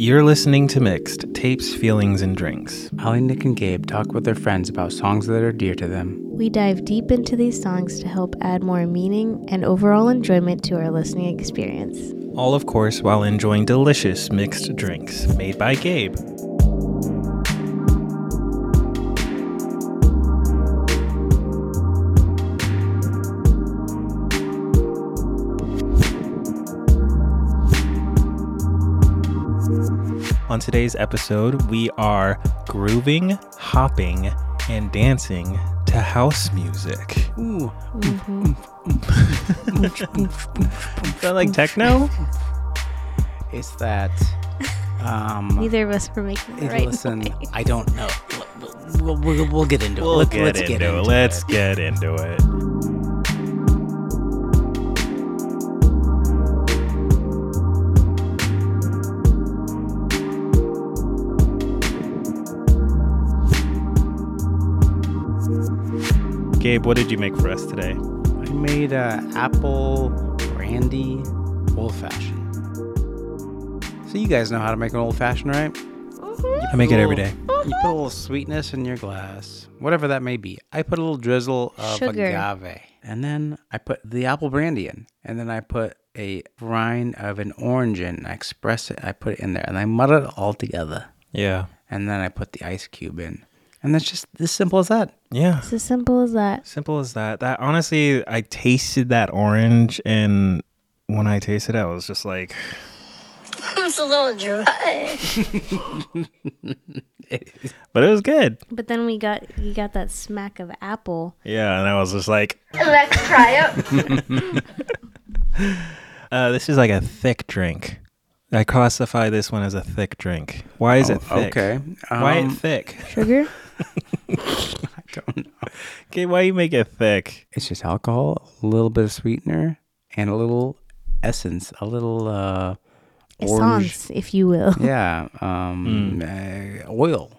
You're listening to Mixed Tapes, Feelings, and Drinks. Ally, Nic, and Gabe talk with their friends about songs that are dear to them. We dive deep into these songs to help add more meaning and overall enjoyment to our listening experience. All, of course, while enjoying delicious mixed drinks made by Gabe. On today's episode, we are grooving, hopping, and dancing to house music. Ooh. Is that like techno? It's that. Um, Neither of us were making the it- right listen, noise. I don't know. We'll, we'll, we'll get into it. We'll Let's, get let's into get it. into Let's get into it. Gabe, what did you make for us today? I made a apple brandy old fashioned. So you guys know how to make an old fashioned, right? Mm-hmm. I make it every day. You put a little sweetness in your glass, whatever that may be. I put a little drizzle of Sugar. agave, and then I put the apple brandy in, and then I put a rind of an orange in. I express it. I put it in there, and I muddle it all together, Yeah. and then I put the ice cube in, and that's just as simple as that. Yeah. It's as simple as that. Simple as that. That honestly, I tasted that orange, and when I tasted it, I was just like, It's a little dry. but it was good. But then we got you got that smack of apple. Yeah, and I was just like, Let's try it. uh, this is like a thick drink. I classify this one as a thick drink. Why is it thick? Oh, Okay. Why Um, it thick? Sugar? I don't know. Okay, why you make it thick? It's just alcohol, a little bit of sweetener, and a little essence, a little uh, orange. Essence, if you will. Yeah, um, uh, oil.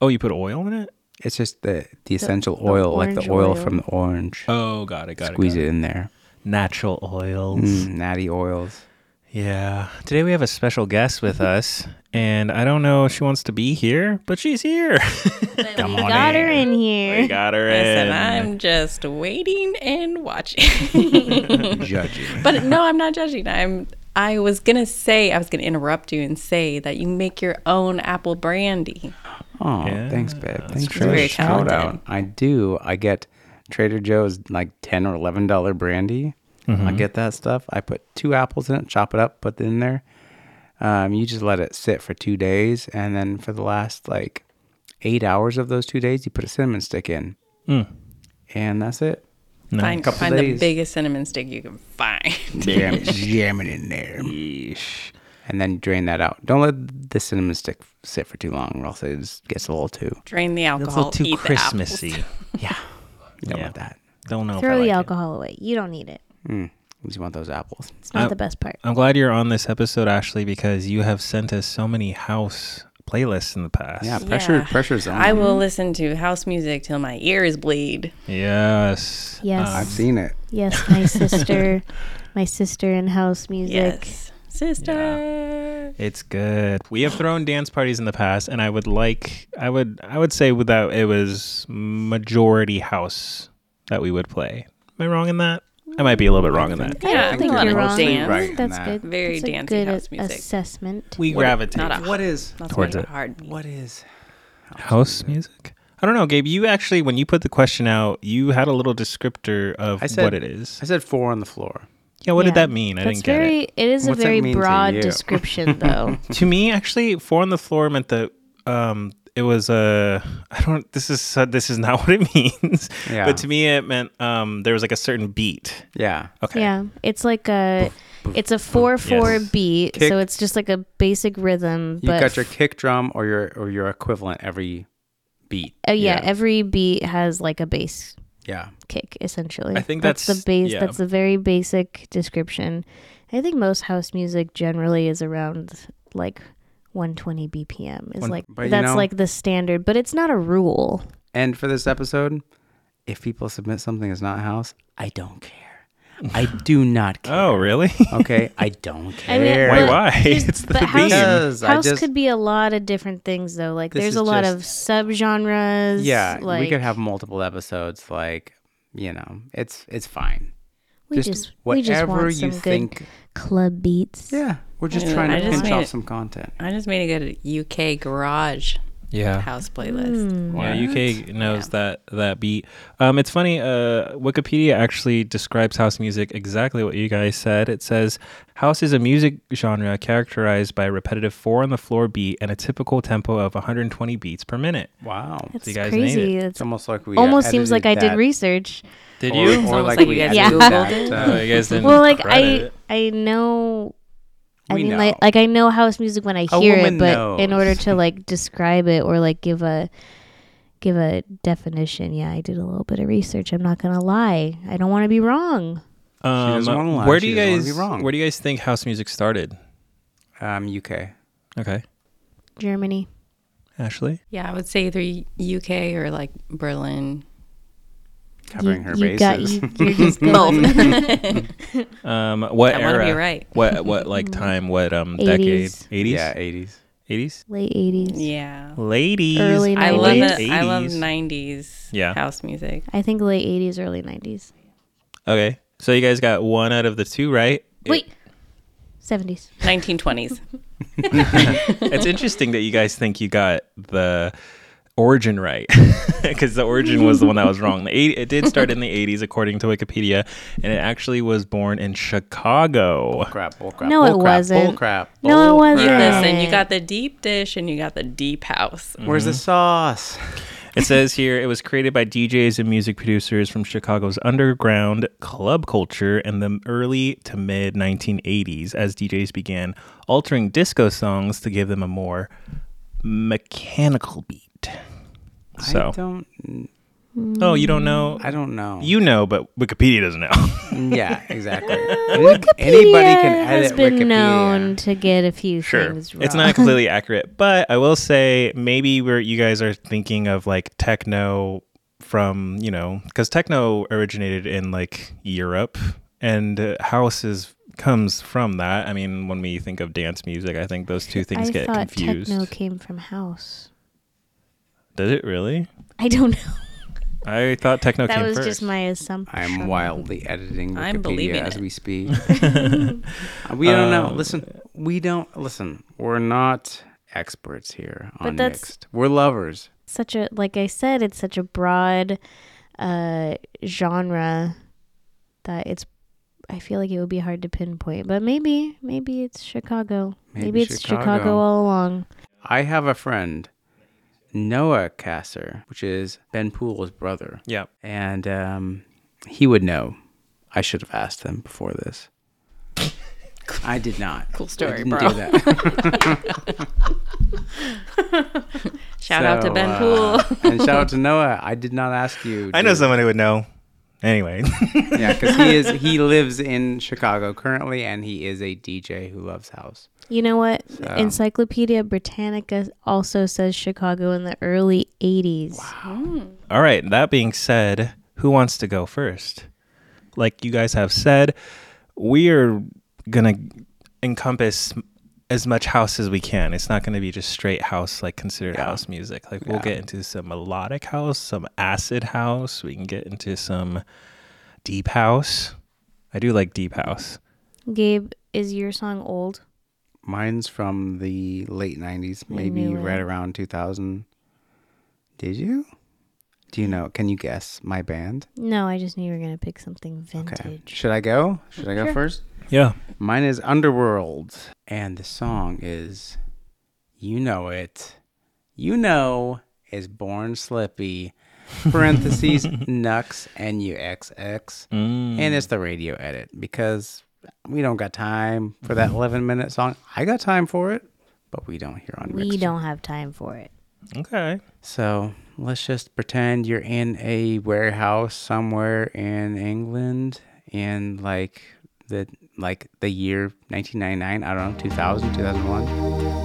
Oh, you put oil in it? It's just the the essential the oil, like the orange oil oil. from the orange. Oh, got it, got Squeeze it. got it in there. Natural oils. Mm, natty oils. Yeah. Today we have a special guest with us, and I don't know if she wants to be here, but she's here. Come we on got her in. in we here. got her Listen, in. I'm just waiting and watching. Judging. but no, I'm not judging. I'm. I was gonna say I was gonna interrupt you and say that you make your own apple brandy. Oh, Yeah, thanks, babe. Thanks true. for the shout talented. out. I do. I get Trader Joe's like ten or eleven dollar brandy. Mm-hmm. I get that stuff. I put two apples in it, chop it up, put it in there. Um, you just let it sit for two days, and then for the last like eight hours of those two days, you put a cinnamon stick in, Mm. and that's it. No. Find couple find days. the biggest cinnamon stick you can find. Jam, jam it in there, and then drain that out. Don't let the cinnamon stick sit for too long, or else it just gets a little too. Drain the It's a little too eat the apples. Christmassy. Yeah, don't Yeah. want that. Don't know. if I Throw the like it. alcohol away. You don't need it. Mm, you want those apples. It's not I- the best part. I'm glad you're on this episode, Ashley, because you have sent us so many house playlists in the past. Yeah, pressure, Yeah. pressure's on. I will listen to house music till my ears bleed. Yes. Yes. Um, I've seen it. Yes, my sister, my sister in house music. Yes, sister. It's good. We have thrown dance parties in the past, and I would like, I would, I would say without it was majority house that we would play. Am I wrong in that? I might be a little bit wrong in that. Yeah, I don't think a lot you're of wrong. dance. Right in That's that. good. Very That's a dancey good house music. assessment. We gravitate not a- What is Not Towards like it. hard beat. what is house music. I don't know, Gabe. You actually, when you put the question out, you had a little descriptor of I said- what it is. I said four on the floor. Yeah, what did Yeah. that mean? I That's didn't get very. it. It is What's a very mean to broad you? description, though. to me actually four on the floor meant that um it was a i don't this is uh, this is not what it means Yeah. but to me it meant um there was like a certain beat Yeah. okay Yeah, it's like a. It's a four four Yes. beat, Kick. so it's just like a basic rhythm. You But got your kick drum or your or your equivalent every beat. uh, yeah, every beat has like a bass Yeah. kick essentially. I think that's, that's- the base. yeah. That's a very basic description. I think most house music generally is around like 120 BPM. Is One- like But you that's know- like the standard, but it's not a rule. And for this episode, if people submit something that's not house, I don't care. I do not care. Oh, really? Okay, I don't I mean, care. Why, but why? here's- It's the but house, theme. Because I house just- could be a lot of different things, though. Like, This there's is a lot just- of subgenres. Yeah, like, we could have multiple episodes. Like, you know, it's it's fine. We just just, we just whatever want you some good think. club beats. Yeah, we're just trying to I just pinch made off it- some content. I just made a good UK garage yeah. house playlist. Hmm. Yeah, UK knows that that beat. Um, it's funny. Uh, Wikipedia actually describes house music exactly what you guys said. It says house is a music genre characterized by a repetitive four on the floor beat and a typical tempo of 120 beats per minute. Wow, That's you guys named crazy. it's It's almost like we almost seems like I did research. Did you? Or, almost like, like we you guys edited Googled that, uh, you guys didn't. Well, like credit I. I know. I We mean, know. like, like I know house music when I A hear it, woman but in order to like describe it or like give a give a definition, yeah, I did a little bit of research. I'm not gonna lie. I don't want to be wrong. Um, doesn't lie. Where do you guys? be wrong. Where do you guys think house music started? Um, UK. Okay, Germany. Ashley. Yeah, I would say either UK or like Berlin. Covering you, her you bases. got you. You're just Both. Um, what I era? be right. What what like time? What um decade? 80s. 80s. Yeah, eighties. 80s. late 80s. yeah. Ladies. Early I love 90s. it. I love 90s Yeah. house music. I think late 80s, early 90s. Okay, so you guys got one out of the two right. Wait, 70s. 1920s. it's interesting that you guys think you got the origin right because the origin was the one that was wrong. The eight, it did start in the 80s according to Wikipedia, and it actually was born in Chicago. Bull Crap, bull crap. No, bull it crap, wasn't. Bull crap. No, it wasn't. crap. Listen, you got the deep dish and you got the deep house. Where's the mm-hmm. sauce? It says here it was created by DJs and music producers from Chicago's underground club culture in the early to mid 1980s as DJs began altering disco songs to give them a more mechanical beat. I So, don't. oh, you don't know? I don't know. You know, but Wikipedia doesn't know. yeah, exactly. Any- Anybody can Wikipedia edit has been Wikipedia. known to get a few sure, things wrong. it's not completely accurate, but I will say maybe where you guys are thinking of like techno from you know because techno originated in like Europe and uh, house is comes from that. I mean, when we think of dance music, I think those two things I get thought confused. techno came from house. Does it really? I don't know. I thought techno that came was first. just my assumption. I'm wildly editing I'm Wikipedia believing as it. we speak. Uh, we don't know. Um, Listen, we don't listen. We're not experts here But on that's- mixed. We're lovers. Such a like I said, it's such a broad uh genre that it's I feel like it would be hard to pinpoint. But maybe maybe it's Chicago. Maybe, Maybe it's Chicago. Chicago. all along. I have a friend, Noah Kasser, which is Ben Poole's brother, yeah. and um, he would know. I should have asked him before this. I did not. Cool I story, didn't bro. do that. Shout out to So, Ben uh, Poole. and shout out to Noah. I did not ask you. I know dude. someone who would know. Anyway, Yeah, because he is he lives in Chicago currently, and he is a DJ who loves house. You know what? So- Encyclopedia Britannica also says Chicago in the early 80s. Wow. Hmm. All right. That being said, who wants to go first? Like you guys have said, we are gonna encompass as much house as we can. It's not gonna be just straight house, like considered Yeah. house music. Like we'll Yeah. get into some melodic house, some acid house. We can get into some deep house. I do like deep house. Gabe, is your song old? Mine's from the late '90s, maybe right around 2000. Did you? Do you know? Can you guess my band? No, I just knew you were going to pick something vintage. Okay. Should I go? Should I go Sure. first? Yeah. Mine is Underworld, and the song is You Know It. You Know is Born Slippy, parentheses, Nuxx, N-U-X-X, Mm. and it's the radio edit because we don't got time for that mm-hmm. 11 minute song. I got time for it, but we don't here on We Mixed. don't have time for it. okay. So let's just pretend you're in a warehouse somewhere in England in like the like the year 1999. I don't know, 2000, 2001.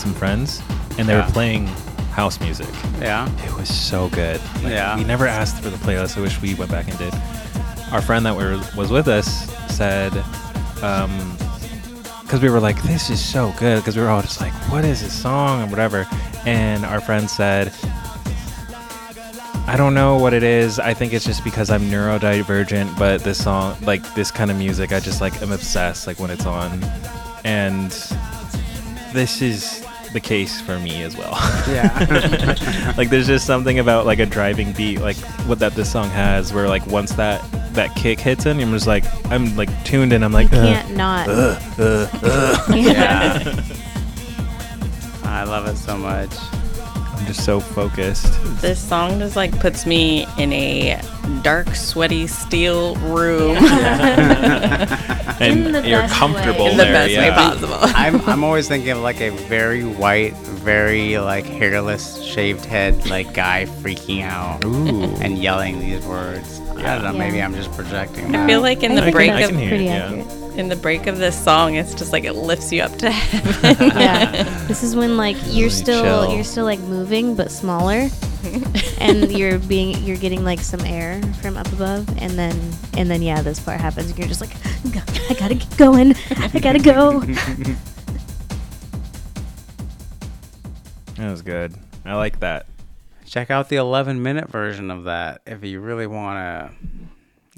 Some friends, and they Yeah. were playing house music. Yeah. It was so good. Like, Yeah. We never asked for the playlist. I wish we went back and did. Our friend that were, was with us said, um, because we were like, this is so good. Because we were all just like, what is this song And whatever. And our friend said, I don't know what it is. I think it's just because I'm neurodivergent, but this song, like this kind of music, I just like am obsessed like when it's on. And this is the case for me as well. Yeah. like there's just something about like a driving beat like what that this song has where like once that that kick hits in I'm just like I'm like tuned in I'm like you uh, can't not. yeah. I love it so much. I'm just so focused This song just like puts me in a dark, sweaty steel room and In the you're best comfortable way. in the there, best way yeah. possible. I'm I'm always thinking of like a very white, very like hairless, shaved head like guy freaking out Ooh. and yelling these words. I don't know. Maybe I'm just projecting. I that. feel like in I the can- break I can hear it, pretty yeah. accurate. In the break of this song, it's just like it lifts you up to heaven. yeah. This is when like you're Really still chill. you're still like moving but smaller. And you're being you're getting like some air from up above and then and then yeah this part happens and you're just like i gotta get going. I gotta go. That was good. I like that. Check out the 11 minute version of that if you really want to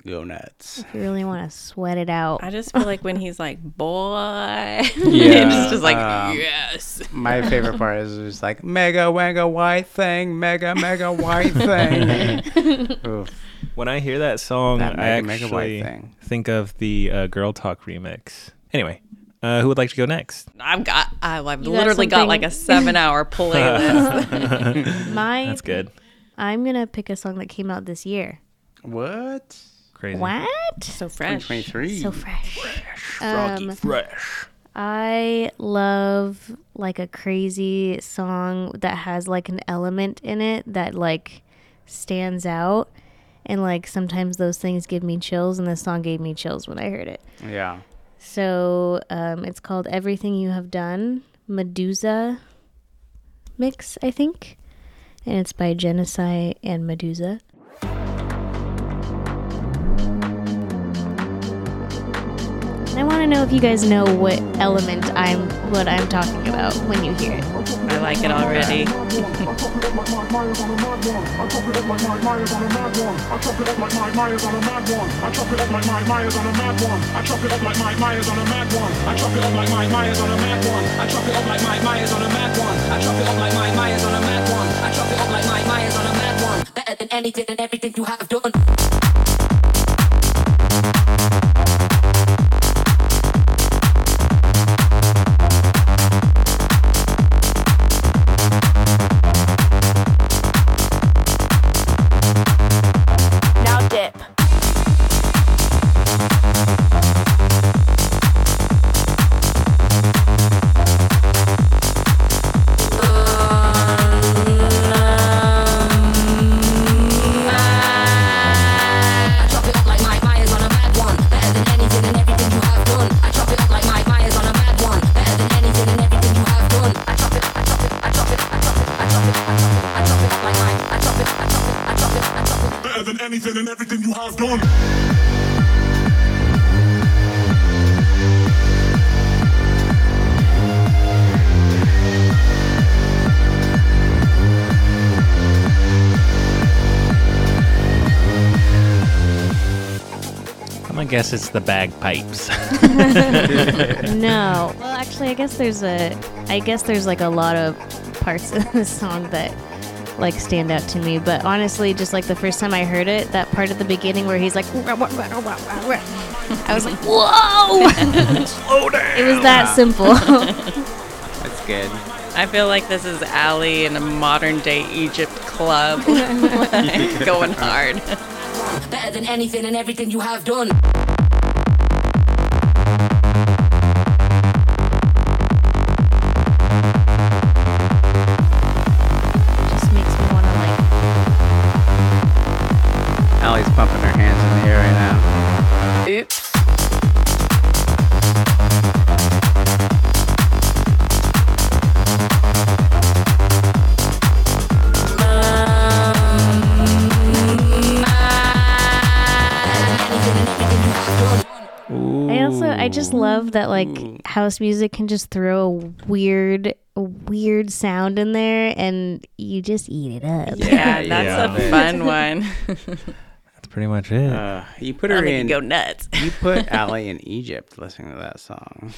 go nuts. if you really want to sweat it out I just feel like when he's like, boy, Yeah. it's just like, Um, yes. My favorite part is just like mega mega white thing, mega mega white thing. When I hear that song That I Mega Mega White actually thing. think of the uh, Girl Talk remix anyway uh, who would like to go next I've got, I- I've You got literally got something- like a seven hour playlist. my that's good i'm gonna pick a song that came out this year What? Crazy what so fresh. 2023. so fresh froggy Um, fresh I love like a crazy song that has like an element in it that like stands out. And like sometimes those things give me chills, and this song gave me chills when I heard it. Yeah. So um, it's called Everything You Have Done, Medusa mix, I think. And it's by Genocide and Medusa. And I want to know if you guys know what element I'm what I'm talking about when you hear it. I like it already. Better than anything and everything you have done. Guess it's the bagpipes. No. Well, actually, I guess there's a. I guess there's like a lot of parts of the song that like stand out to me. But honestly, just like the first time I heard it, that part at the beginning where he's like, I was like, whoa! Slow down. it was that simple. That's good. I feel like this is Ally in a modern day Egypt club. Going hard. Better than anything and everything you have done. Love that like house music can just throw a weird a weird sound in there and you just eat it up. Yeah, that's Yeah. a fun one. That's pretty much it. Uh, you put I'll her in. go nuts. You put Ally in Egypt listening to that song.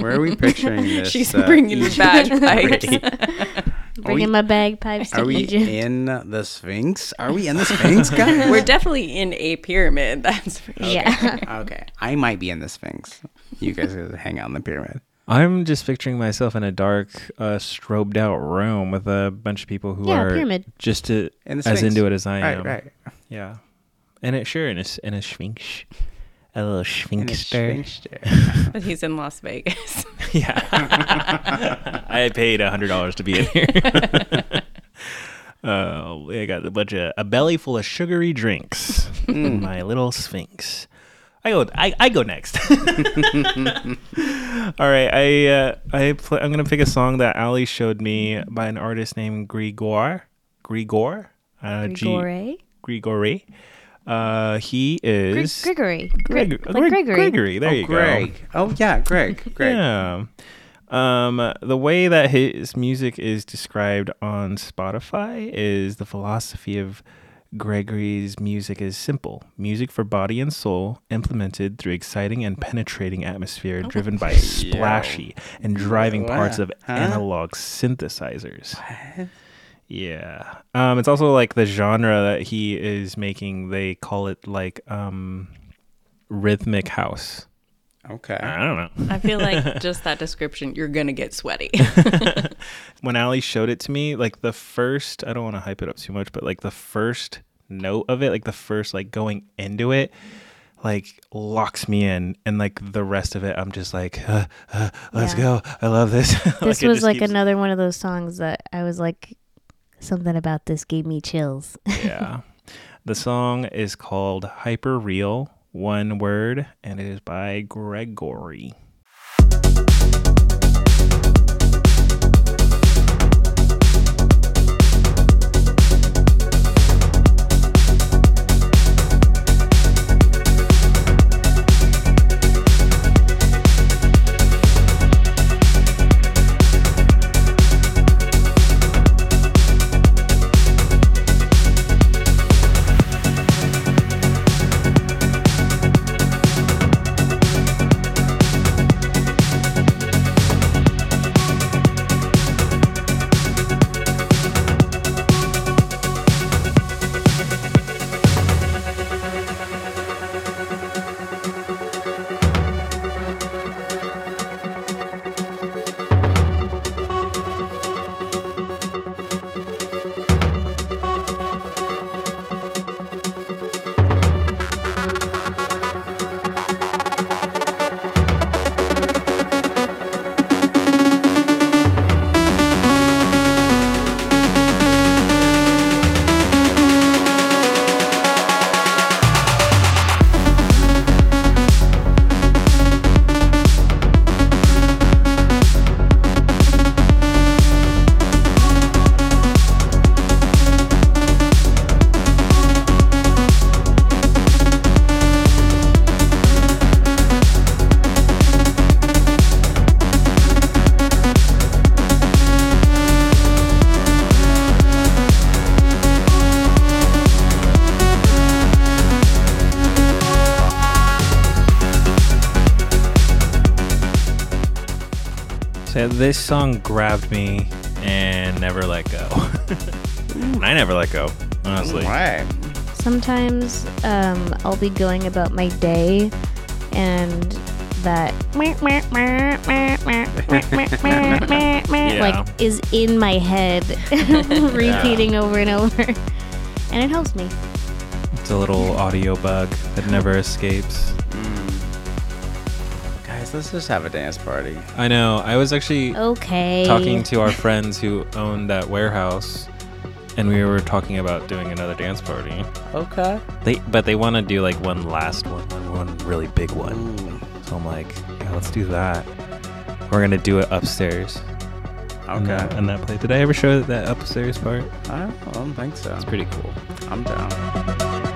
Where are we picturing this? She's uh, bringing the Egypt? bagpipes. Bringing my bagpipes to Are we Egypt. in the Sphinx? Are we in the Sphinx, guys? We're definitely in a pyramid. That's for sure. Yeah. okay. I might be in the Sphinx. You guys gotta hang out in the pyramid. I'm just picturing myself in a dark, uh, strobed out room with a bunch of people who Yeah, are pyramid. just to, In the as Sphinx. into it as I Right, am. right. Yeah. And it sure in a, s- in a sphinx. A little In the sphinxster. Sphinx chair. But he's in Las Vegas. Yeah. I paid a hundred dollars to be in here. Oh, I got a bunch of a belly full of sugary drinks. in My little sphinx. I go. I, I go next. All right. I uh, I pl- I'm gonna pick a song that Ally showed me by an artist named Grigor. Grigor. Uh, G- Grigore? Grigory. Uh, he Gre- is Gregory. Greg- Gre- like Greg- Gregory. Gregory. There oh, you go. Greg. Oh, yeah, Greg. Greg. Yeah. Um, the way that his music is described on Spotify is the philosophy of Gregory's music is simple music for body and soul, implemented through exciting and penetrating atmosphere, driven by splashy and driving parts of Huh? analog synthesizers. Yeah. Um, it's also like the genre that he is making. They call it like um, rhythmic house. Okay. I don't know. I feel like just that description, you're gonna get sweaty. when Ally showed it to me, like the first, I don't want to hype it up too much, but like the first note of it, like the first, like going into it, like locks me in. And like the rest of it, I'm just like, uh, uh, let's Yeah. go. I love this. This it was like keeps- another one of those songs that I was like, something about this gave me chills. yeah. The song is called Hyper Real, one word, and it is by Gregory. This song grabbed me and never let go. I never let go, honestly. Right. Sometimes um, I'll be going about my day and that like is in my head repeating over and over and it helps me It's a little audio bug that never escapes. Guys, let's just have a dance party. I know. I was actually okay talking to our friends who own that warehouse, and we were talking about doing another dance party. Okay. They, but they want to do like one last one, one, one really big one. So I'm like, yeah, let's do that. We're gonna do it upstairs. Okay. that- in that place. Did I ever show that upstairs part? I don't, I don't think so. It's pretty cool. I'm down.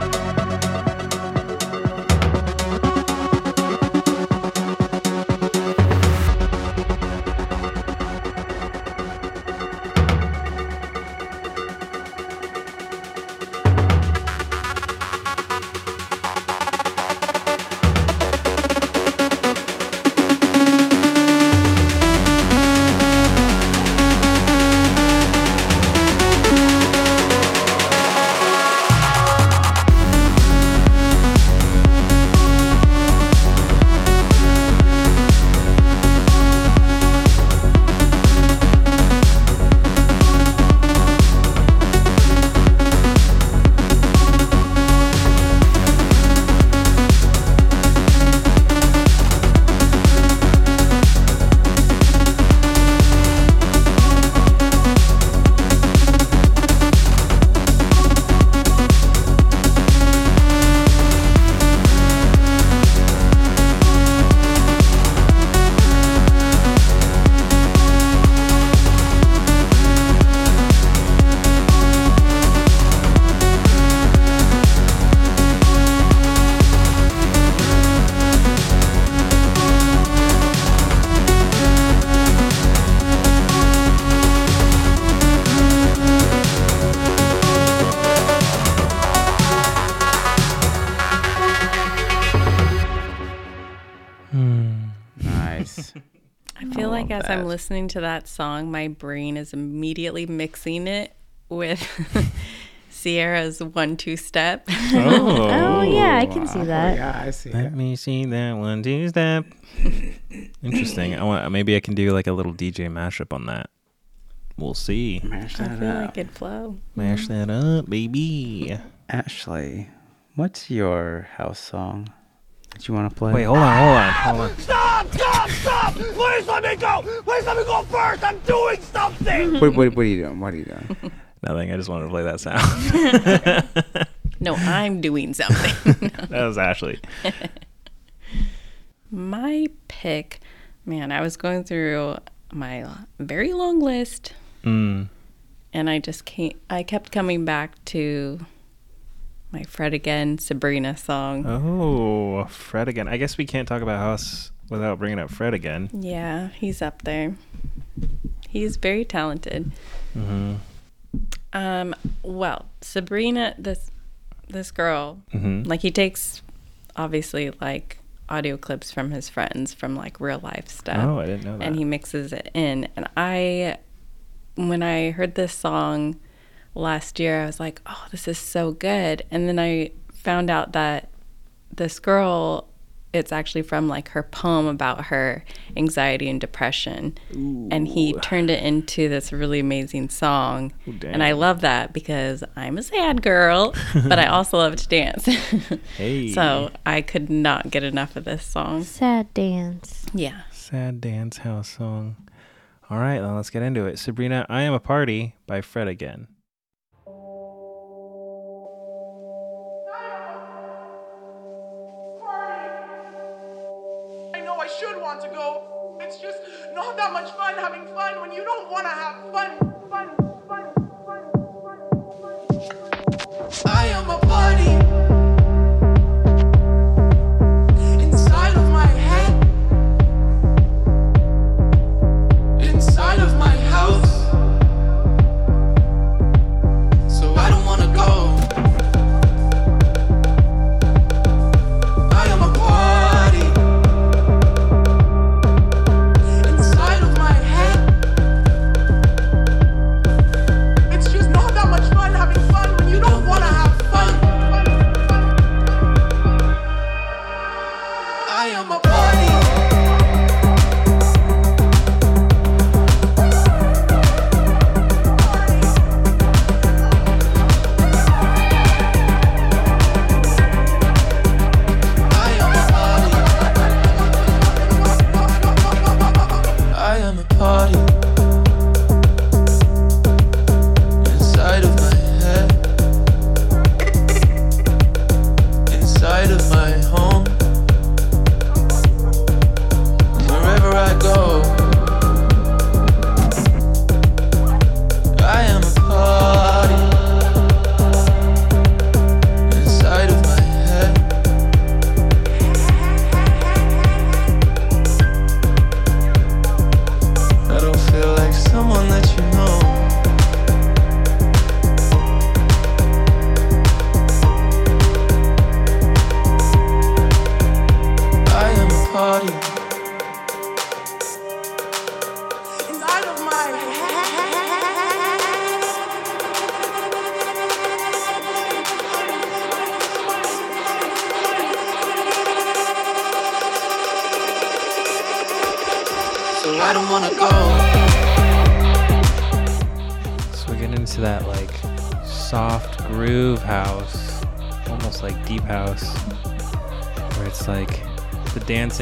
Listening to that song, my brain is immediately mixing it with Ciara's one two step. oh, oh yeah i can see that yeah, I see Let it. me see that one two step. Interesting. I want maybe I can do like a little DJ mashup on that. We'll see. Mash I that feel up. like it'd flow. Mash that up, baby. Ashley, what's your house song that you want to play? Wait, hold on, hold on, hold on. Please let me go! Please let me go first! I'm doing something! What, what, what are you doing? What are you doing? Nothing. I just wanted to play that sound. No, I'm doing something. that was Ashley. my pick, man, I was going through my very long list Mm. and I just can't I kept coming back to my Fred again Sabrina song. Oh, Fred again. I guess we can't talk about House without bringing up Fred again. Yeah, he's up there. He's very talented. Mm-hmm. Um, well, Sabrina, this this girl, Mhm. like he takes obviously like audio clips from his friends from like real life stuff. Oh, I didn't know that. And he mixes it in. And I, when I heard this song last year, I was like, oh, this is so good. And then I found out that this girl, it's actually from like her poem about her anxiety and depression. And he turned it into this really amazing song. and I love that because I'm a sad girl, but I also love to dance. Hey. So I could not get enough of this song. sad dance Yeah. Sad dance house song. All right, then let's get into it. Sabrina, I Am a Party by Fred again. Not that much fun having fun when you don't want to have fun.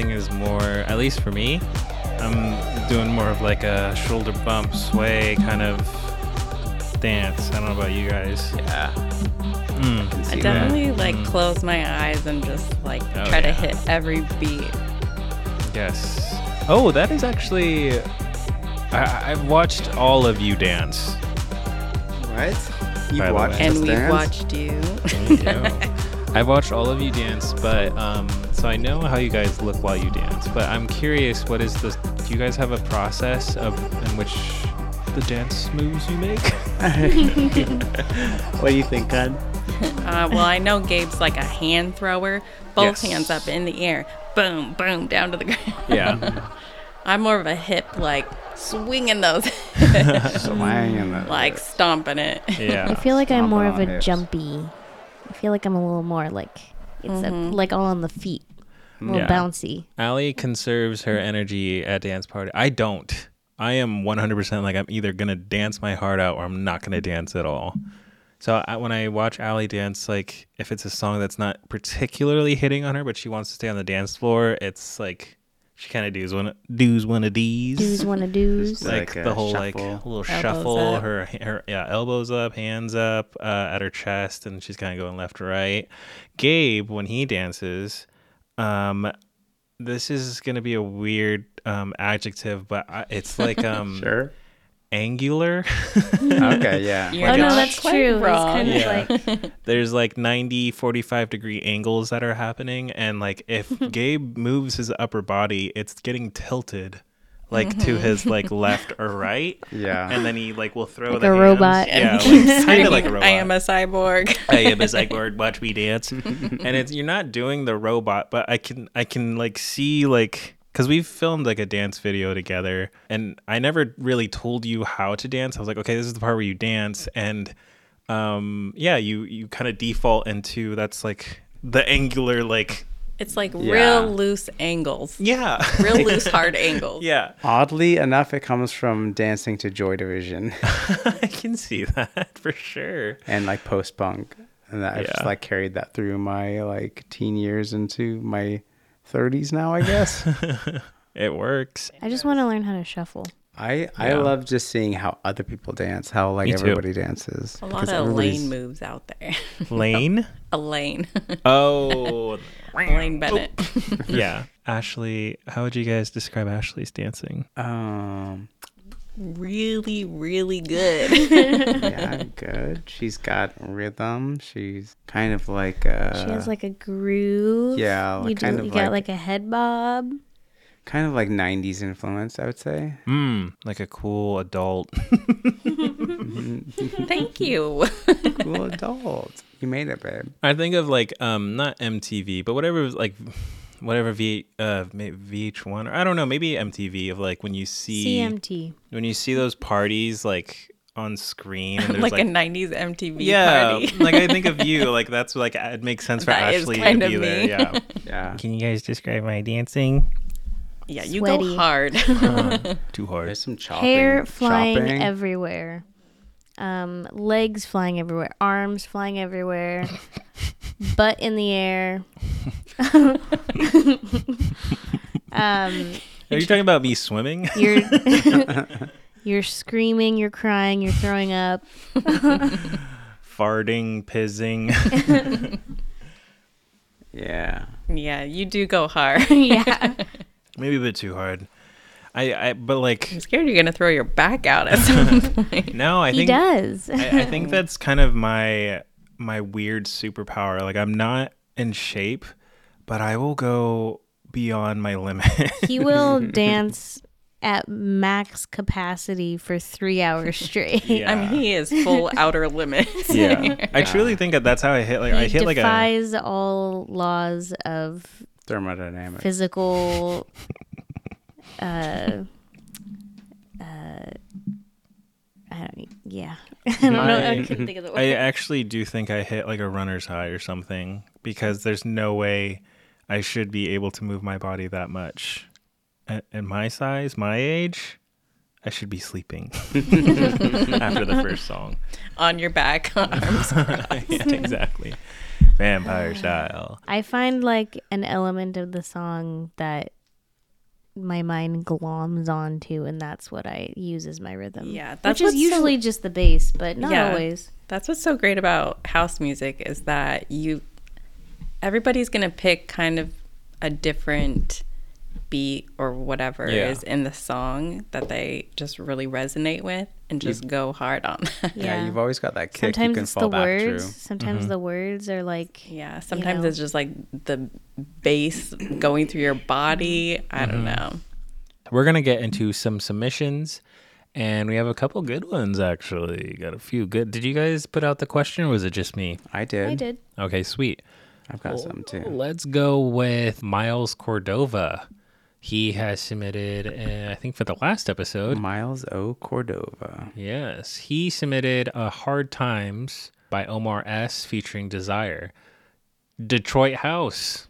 Dancing is more, at least for me, I'm doing more of like a shoulder bump sway kind of dance. I don't know about you guys. Yeah. Mm. I See that? definitely like Mm. close my eyes and just like Oh, try to hit every beat. Yes. Oh, that is actually. I, I've watched all of you dance. What? You By the watched us And we dance? watched you. You. I've watched all of you dance, but um, so I know how you guys look while you dance. But I'm curious, what is the? Do you guys have a process of in which the dance moves you make? What do you think, Kud? Uh, well, I know Gabe's like a hand thrower, both Yes. hands up in the air, boom, boom, down to the ground. yeah. I'm more of a hip, like swinging those, Swinging the- like stomping it. Yeah. I feel like I'm more of a hips. jumpy. I feel like I'm a little more like it's a, like all on the feet, a little Yeah. bouncy. Ally conserves her energy at dance party. I don't. I am 100% like I'm either gonna dance my heart out or I'm not gonna dance at all. So I, when I watch Ally dance, like if it's a song that's not particularly hitting on her, but she wants to stay on the dance floor, it's like she kind of does one does one of these. Do's wanna do's. like, Like the a whole like little Elbows shuffle up. her her yeah elbows up hands up uh, at her chest and she's kind of going left to right gabe when he dances um this is gonna be a weird um adjective but I, it's like um Sure. angular Okay, yeah. You're oh no, that's quite true. It's wrong. kind Yeah. like there's like 90 45 degree angles that are happening and like if gabe moves his upper body it's getting tilted like to his like left or right Yeah. and then he like will throw Like the a hands. robot. Yeah, like, kind of like a robot. I am a cyborg. I am a cyborg. Watch me dance. and it's you're not doing the robot, but I can I can like see like because we've filmed like a dance video together, and I never really told you how to dance. I was like, okay, this is the part where you dance, and um yeah, you you kind of default into that's like the angular like It's like Yeah. real loose angles, yeah real loose hard angles. yeah Oddly enough, it comes from dancing to Joy Division I can see that for sure. and like post punk. And that I've just like carried that through my like teen years into my 30s now, I guess. It works. I just want to learn how to shuffle. I I love just seeing how other people dance, how like everybody dances. A lot of everybody's- lane moves out there. Lane. Elaine. Oh, Elaine Benes. yeah. Ashley, how would you guys describe Ashley's dancing? Um, really, really good. yeah, good. She's got rhythm. She's kind of like a She has like a groove. yeah, like you do, kind of you got like- like a head bob. Kind of like 90s influence, I would say. Mm, like a cool adult. Thank you. Cool adult. You made it, babe. I think of like um not MTV, but whatever was like whatever V uh VH1 or I don't know, maybe MTV of like when you see CMT. when you see those parties like on screen and like, like, a 90s MTV yeah, party. like I think of you like that's like it makes sense for That is Ashley to be of there. Yeah. Yeah. Can you guys describe my dancing? Yeah, you Sweaty. go hard. Too hard. There's some chopping. Hair flying chopping. everywhere. Um, legs flying everywhere. Arms flying everywhere. butt in the air. um, Are you talking about me swimming? you're you're screaming, you're crying, you're throwing up. Farting, pissing. Yeah. yeah, you do go hard. yeah. Maybe a bit too hard. I, I but like I'm scared you're going to throw your back out at some point. no, I He think does. I, I think that's kind of my my weird superpower. Like I'm not in shape, but I will go beyond my limit. he will dance at max capacity for three hours straight. yeah. I mean, he is full outer limits. yeah. I truly think that that's how I hit. Like I he hit like a defies all laws of Thermodynamics. physical uh, uh, Yeah. I don't know. I I- couldn't think of the I actually do think I hit like a runner's high or something because there's no way I should be able to move my body that much. At, at my size, my age, I should be sleeping after the first song. On your back, arms. yeah, exactly. Vampire style. I find like an element of the song that my mind gloms onto, and that's what I use as my rhythm. Yeah, which that's is what's so- usually just the bass, but not Yeah. always. That's what's so great about house music is that you everybody's going to pick kind of a different beat or whatever Yeah. is in the song that they just really resonate with and just go hard on. that. Yeah, Yeah. you've always got that kick Sometimes you can it's fall the back words. to. Sometimes mm-hmm. the words are like yeah, sometimes know. it's just like the bass going through your body. I don't mm-hmm. know. We're going to get into some submissions. And we have a couple good ones actually. Got a few good. Did you guys put out the question or was it just me? I did. I did. Okay, sweet. I've got some too. Let's go with Miles Cordova. He has submitted, uh, I think, for the last episode. Miles O. Cordova. Yes, he submitted a "Hard Times" by Omar S. featuring Desire. Detroit House,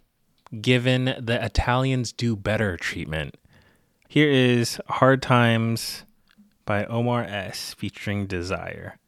given the Italians do better treatment. Here is "Hard Times" by Omar S. featuring Desire.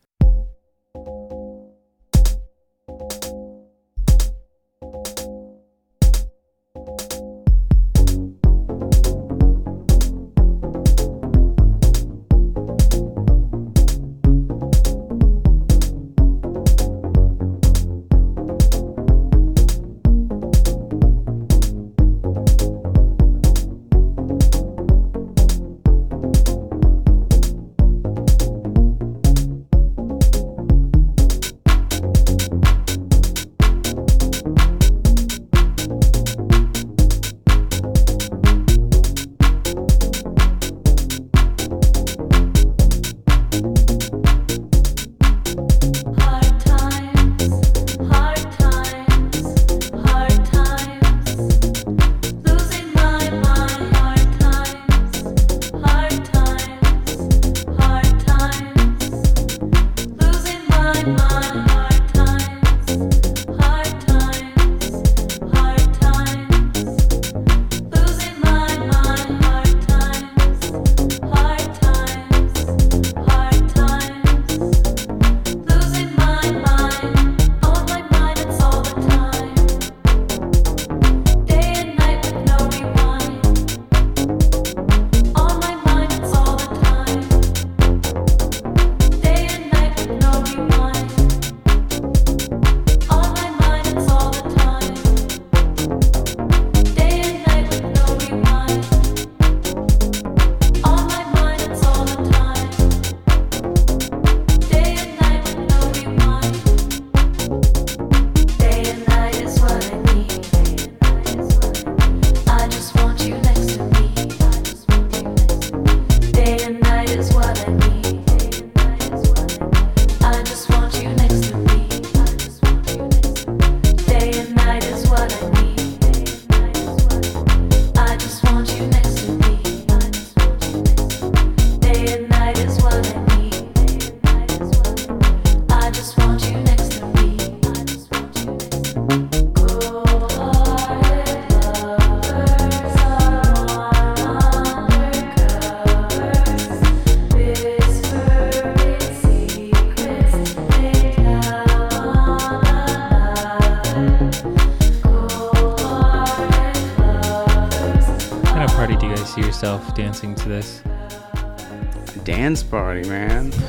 Party, man.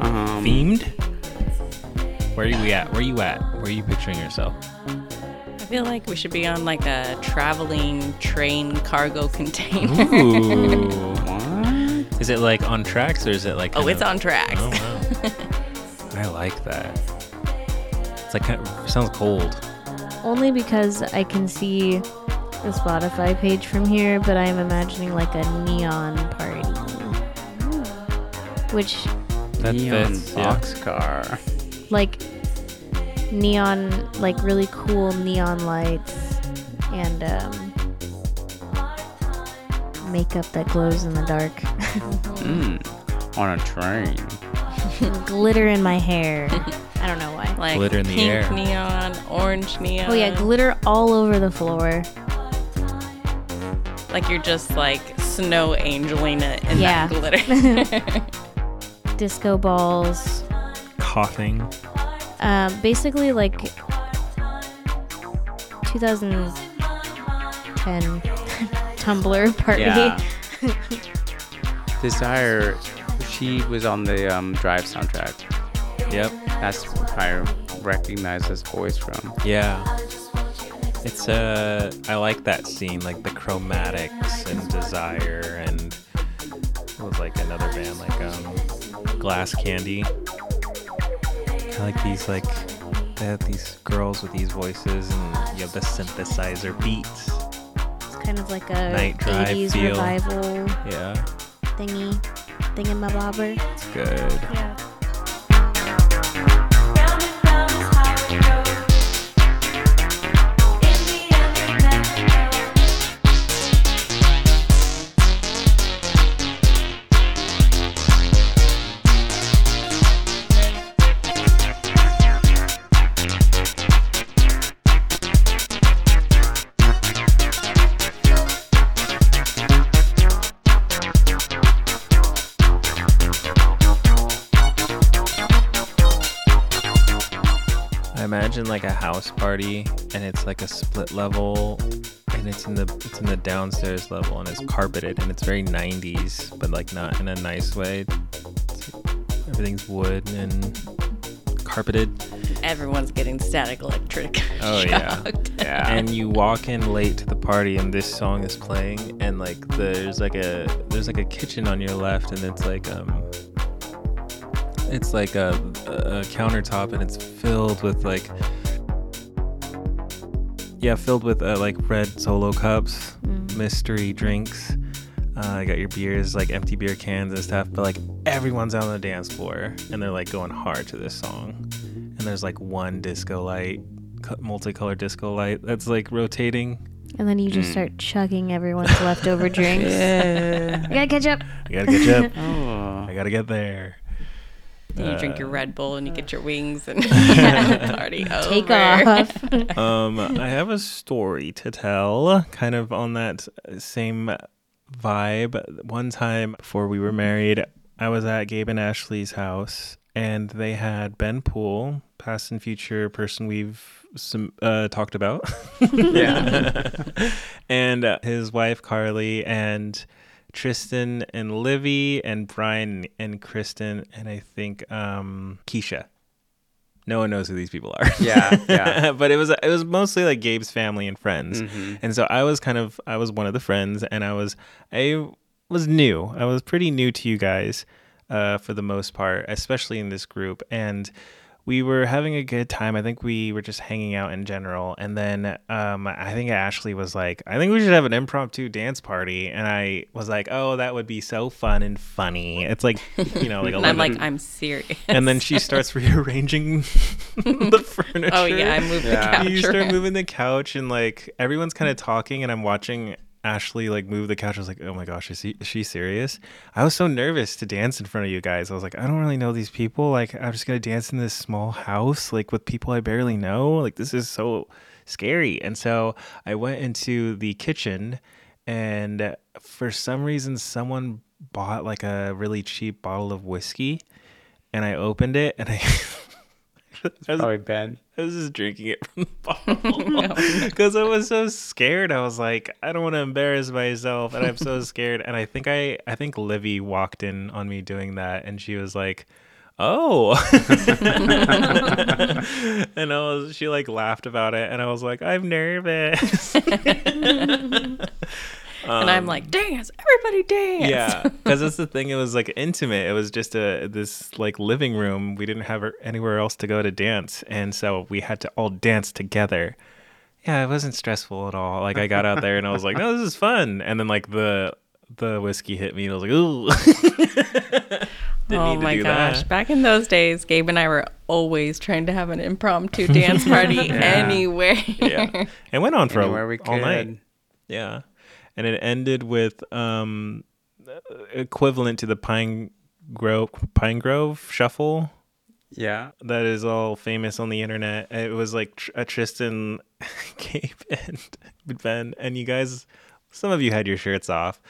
Um, Themed? Where are you at? Where are you at? Where are you picturing yourself? I feel like we should be on like a traveling train cargo container. Ooh. What? is it like on tracks or is it like? Oh, it's of- on tracks. Oh wow. I like that. It's like kind of, sounds cold. Only because I can see the Spotify page from here, but I'm imagining like a neon party. Which, That Neon fits, yeah. like, neon, like really cool neon lights and um, makeup that glows in the dark. Mm, on a train. glitter in my hair. I don't know why. Like Glitter in the pink air. neon, orange neon. Oh yeah, glitter all over the floor. like you're just like snow angeling it in Yeah. that glitter. Disco balls. Coughing. Um, basically like 2010 Tumblr party. Yeah. Desire, she was on the um, Drive soundtrack. Yep. That's where I recognize this voice from. Yeah. It's uh I like that scene, like the chromatics and desire and it was like another band like um Glass Candy. I like these like they have these girls with these voices and you have the synthesizer beats. It's kind of like a Night Drive 80s feel. revival Yeah. thingy. Thingamabobber. It's good. Yeah. Like a house party and it's like a split level and it's in the it's in the downstairs level and it's carpeted and it's very 90s but like not in a nice way. It's- everything's wood and carpeted. Everyone's getting static electric. Oh yeah. shocked. Yeah. And you walk in late to the party and this song is playing and like there's like a there's like a kitchen on your left and it's like um it's like a, a countertop and it's filled with like yeah filled with uh, like red solo cups mystery drinks uh, you got your beers like empty beer cans and stuff but like everyone's out on the dance floor and they're like going hard to this song and there's like one disco light multicolored disco light that's like rotating And then you just start chugging everyone's leftover drinks. yeah. I gotta catch up. i gotta catch up oh. i gotta get there Then you drink your Uh, Red Bull and you get your wings and party over. Take off. um, I have a story to tell, kind of on that same vibe. One time before we were married, I was at Gabe and Ashley's house, and they had Ben Poole, past and future person we've some uh, talked about. Yeah. and uh, his wife Carly and Tristan and Livy and Brian and Kristen and I think um, Keisha. No one knows who these people are. Yeah, yeah. but it was it was mostly like Gabe's family and friends, Mhm. and so I was kind of I was one of the friends, and I was I was new. I was pretty new to you guys, uh, for the most part, especially in this group, and we were having a good time. I think we were just hanging out in general, and then um, I think Ashley was like, "I think we should have an impromptu dance party," and I was like, "Oh, that would be so fun and funny." It's like you know, like And I'm like, I'm serious. and then she starts rearranging the furniture. Oh yeah, I moved Yeah. the couch. you start around. moving the couch, and like everyone's kind of talking, and I'm watching Ashley like moved the couch. I was like, oh my gosh, is, he, is she serious? I was so nervous to dance in front of you guys. I was like, I don't really know these people. Like, I'm just gonna dance in this small house, like with people I barely know. Like, this is so scary. And so I went into the kitchen, and for some reason, someone bought like a really cheap bottle of whiskey, and I opened it, and I. I was- Probably Ben. I was just drinking it from the bottle because I was so scared. I was like, I don't want to embarrass myself, and I'm so scared. And I think I, I think Livy walked in on me doing that, and she was like, "Oh," and I was, she like laughed about it, and I was like, I'm nervous. And I'm um, like, dance, everybody dance. Yeah, because that's the thing. It was like intimate. It was just a this like living room. We didn't have er, anywhere else to go to dance, and so we had to all dance together. Yeah, it wasn't stressful at all. Like I got out there and I was like, "No, this is fun." And then like the the whiskey hit me, and I was like, "Ooh." Oh my gosh. that. Back in those days, Gabe and I were always trying to have an impromptu dance party anywhere. Yeah, it went on for Anywhere we all night. Yeah, and it ended with um equivalent to the Pine Grove Pine Grove Shuffle Yeah. that is all famous on the internet. It was like uh, Tristan, Gabe, and Ben, and you guys. Some of you had your shirts off,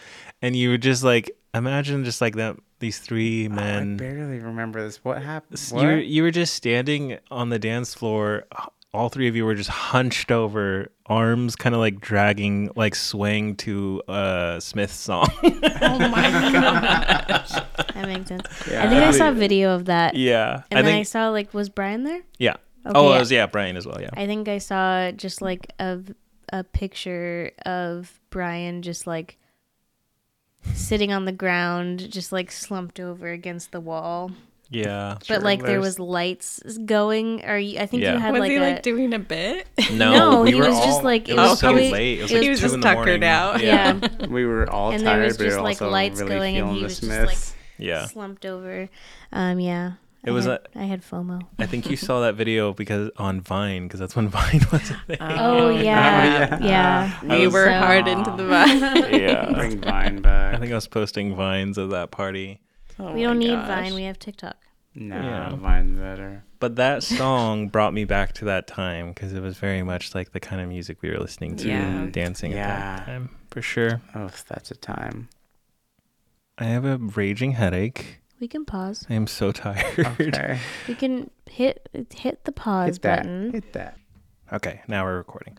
and you were just like imagine just like that. These three I men. barely remember this. What happened? What? You were, you were just standing on the dance floor. All three of you were just hunched over, arms kind of like dragging, like swaying to uh, a Smith song. Oh my gosh. That makes sense. I think I saw a video of that. yeah, And I then I saw like was Brian there? yeah. Okay, oh, yeah. it was yeah, Brian as well. Yeah. I think I saw just like a a picture of Brian just like sitting on the ground, just like slumped over against the wall. Yeah. But like there was lights going. Or you, I think Yeah. you had was like he a like doing a bit? No, No, we he were was just like- it it was was too probably- late. It was, it like was two just in the tuckered morning. out. yeah. we were all And there tired, was but just, like, lights really going and he the was just, like, Yeah. slumped over. Um, yeah. It I was had, I had FOMO. I think you saw that video because on Vine, because that's when Vine was a thing. Oh yeah, yeah. We was- were So- hard into the Vine. yeah. Bring Vine back. I think I was posting vines of that party. Oh We don't need gosh. Vine. We have TikTok. no, Yeah. Vine's better. But that song brought me back to that time because it was very much like the kind of music we were listening to Yeah. and dancing at that time, for sure. Oh, that's a time. I have a raging headache. We can pause. I am so tired. Okay. We can hit hit the pause Hit that. button. Hit that. Okay, now we're recording.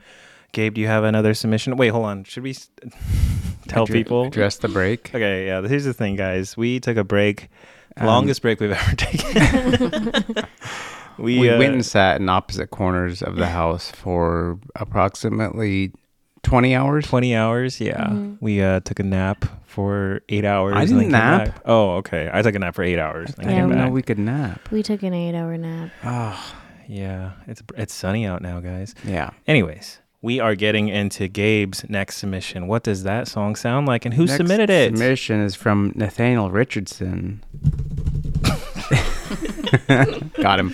Gabe, do you have another submission? Wait, hold on. Should we tell Addre- people? Address the break. Okay, yeah. Here's the thing, guys. We took a break, Um, longest break we've ever taken. we We uh, went and sat in opposite corners of the house for approximately 20 hours. 20 hours. Yeah, Mm-hmm. we uh, took a nap for eight hours. I and then didn't nap. back. Oh, okay. I took a nap for eight hours. I didn't know we could nap. We took an eight-hour nap. Oh, Yeah, it's it's sunny out now, guys. yeah. Anyways, we are getting into Gabe's next submission. What does that song sound like, and who Next submitted it? Submission is from Nathaniel Richardson. Got him.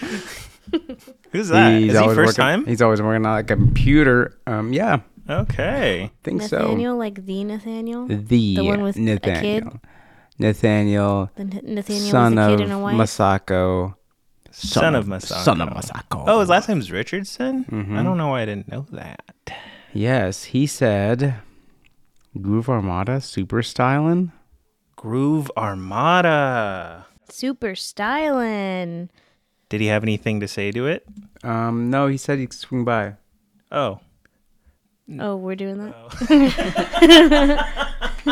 Who's that? Is he first working, time? He's always working on a computer. Um, yeah, Okay. think so. Nathaniel, like the Nathaniel. The, The one with a kid? Nathaniel. Nathaniel, the N- Nathaniel son was a of and a wife. Masako. Son of Masako. Son of Masako. Oh, his last name's Richardson. Mhm. I don't know why I didn't know that. Yes, he said, Groove Armada super stylin'. Groove Armada. Super stylin'. Did he have anything to say to it? Um, no, he said he'd swing by. Oh, Oh, we're doing that. Oh.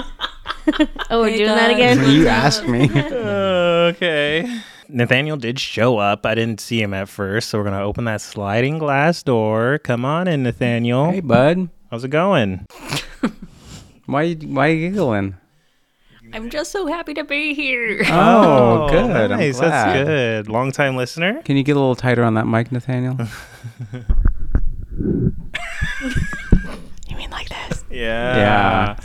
oh, we're Hey, doing that guys. again. you asked me. okay. Nathaniel did show up. I didn't see him at first, so we're gonna open that sliding glass door. Come on in, Nathaniel. hey, bud. How's it going? Why, you- why you giggling? I'm just so happy to be here. Oh, oh, good. I'm Nice. glad. That's good. Long time listener. Can you get a little tighter on that mic, Nathaniel? You mean like this? Yeah. Yeah.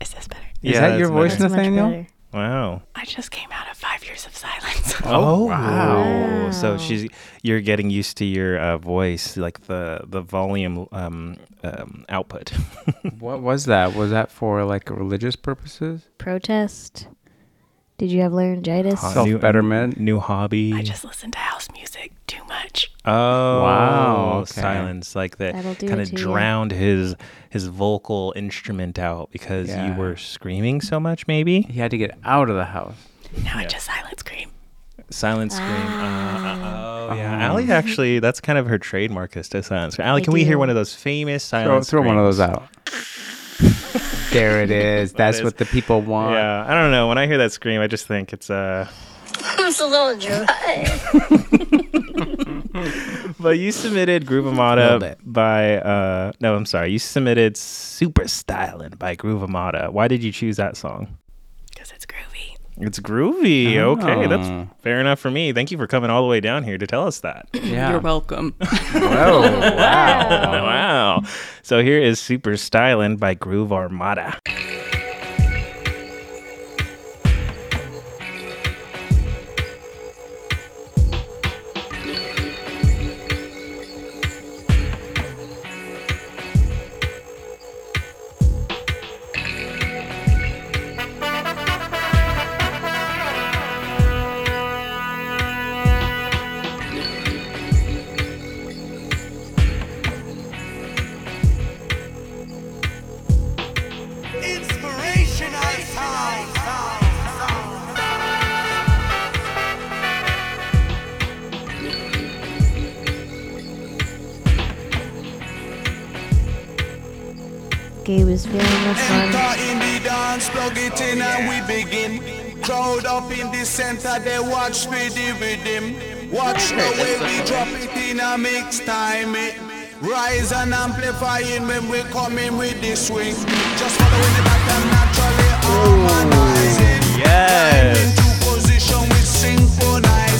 Is this better? Is Yeah, that your voice, better. Nathaniel? Better. Wow. I just came out of five years of silence. Oh, wow. So she's you're getting used to your uh, voice, like the the volume um, um, output. What was that? Was that for like religious purposes? Protest. Did you have laryngitis? Hot. Self betterment? New hobby. I just listen to house music too much. oh Wow, okay. silence like that kind of to ya. drowned his his vocal instrument out because you were screaming so much. Maybe He had to get out of the house. Now I Yeah. just silent scream. silent scream. Uh, uh, oh yeah, Oh. Ally actually that's kind of her trademark is to silent scream. Ally, I can we hear one of those famous Throw, silent? throw one of those out. there it is. That's is- what the people want. Yeah, I don't know. When I hear that scream, I just think it's uh. It's a little dry. But you submitted Groove Little Armada bit. by uh no, I'm sorry. You submitted Super Stylin' by Groove Armada. Why did you choose that song? Because it's groovy. It's groovy. Okay, Oh. that's fair enough for me. Thank you for coming all the way down here to tell us that. Yeah. You're welcome. Whoa, wow. wow. So here is Super Stylin' by Groove Armada. Plug it in and we begin. Crowd up in the center, they watch for the rhythm. Watch the way we drop it in a mix time. It. Rise and amplifying when we come in with the swing. Just following the back and naturally harmonizing. Yes. Climb into position with synchronized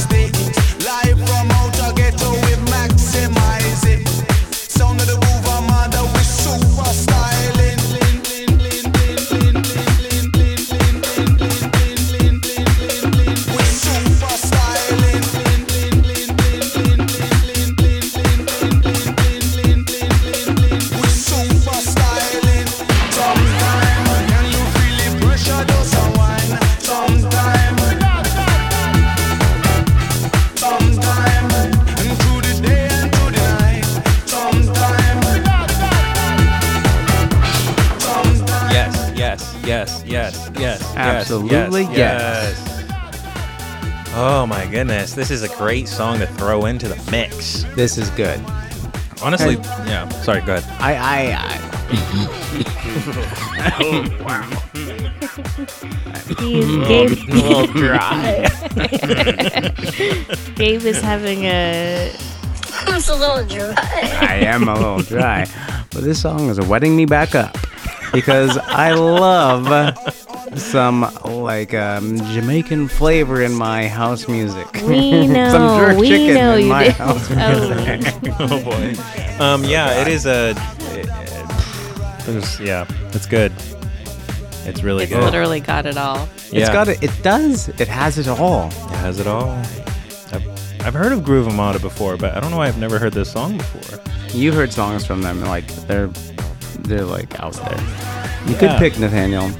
Absolutely, yes. yes. Oh my goodness, this is a great song to throw into the mix. This is good. Honestly, yeah. Sorry, go ahead. I, I, I He's, Gabe, a little dry. Gabe is having a. It's a little dry. I am a little dry, but this song is wetting me back up because I love some like um, Jamaican flavor in my house music. We know. some jerk we chicken know in you my did. house Oh. music. oh boy. Um, yeah, it is a. It was, yeah, it's good. It's really It's good. literally got it all. Yeah. It's got it. It does. It has it all. It has it all. I've, I've heard of Groove Armada before, but I don't know why I've never heard this song before. You heard songs from them, like they're they're like out there. You Yeah. could pick Nathaniel.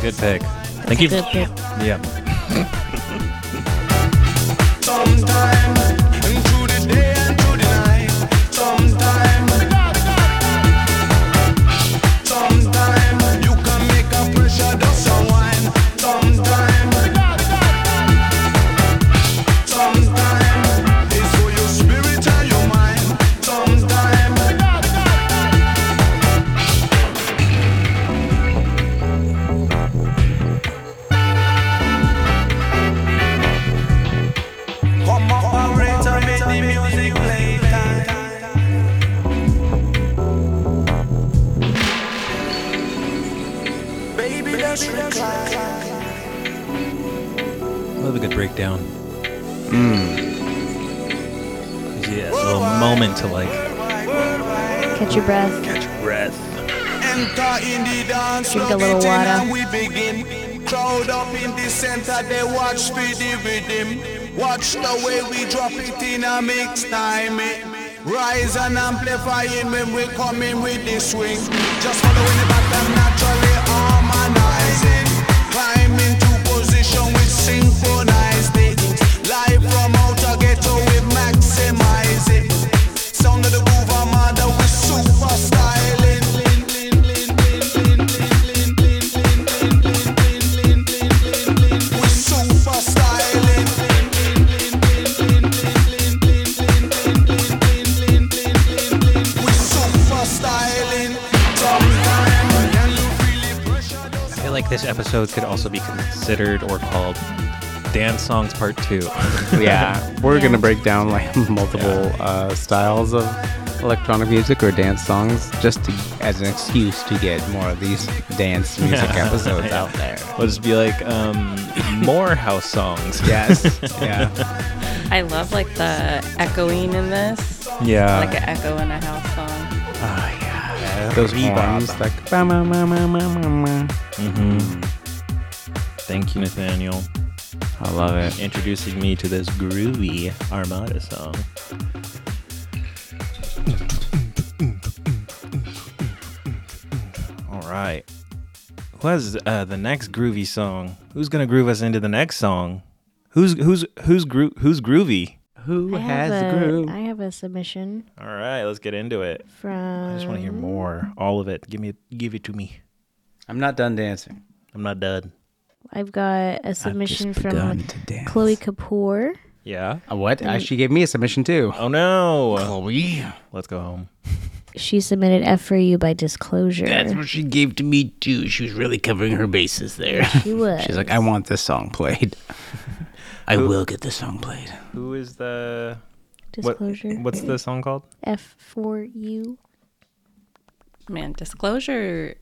Good pick. Thank you. Good pick. Yeah. Baby, let's recline. Love a good breakdown. Mmm. Yeah, a little moment to like Catch your breath. catch your breath. Enter in the dance, Drink a little water. and we begin. Crowd up in the center, they watch for the rhythm. Watch the way we drop it in a mix time. Rise and amplifying when we come in with the swing. Just following the back and naturally maximize it. This episode could also be considered or called Dance Songs Part 2. yeah, we're Yeah. gonna break down like multiple uh, styles of electronic music or dance songs just to, as an excuse to get more of these dance music Yeah. episodes out there. We'll just be like, um, more house songs. Yes, yeah. I love like the echoing in this, Yeah. like an echo in a house song. Yeah, those horns like. ba- ma- ma- ma- ma- ma- ma. hmm Thank you, Nathaniel, I love it. introducing me to this groovy Armada song. All right. Who has uh, the next groovy song? Who's gonna groove us into the next song? Who's who's who's gro- who's groovy? Who I has have, the a, groove? I have a submission All right, let's get into it. from. I just want to hear more, all of it. Give me, give it to me. I'm not done dancing. I'm not done. I've got a submission I've just begun from. Chloe Kapoor. Yeah. Uh, what? Uh, she gave me a submission too. Oh no. Chloe. Let's go home. she submitted F for You by Disclosure. That's what she gave to me too. She was really covering her bases there. she was. She's like, I want this song played. I will get this song played. Who is the what, Disclosure. What's the song called? F for You. Man, Disclosure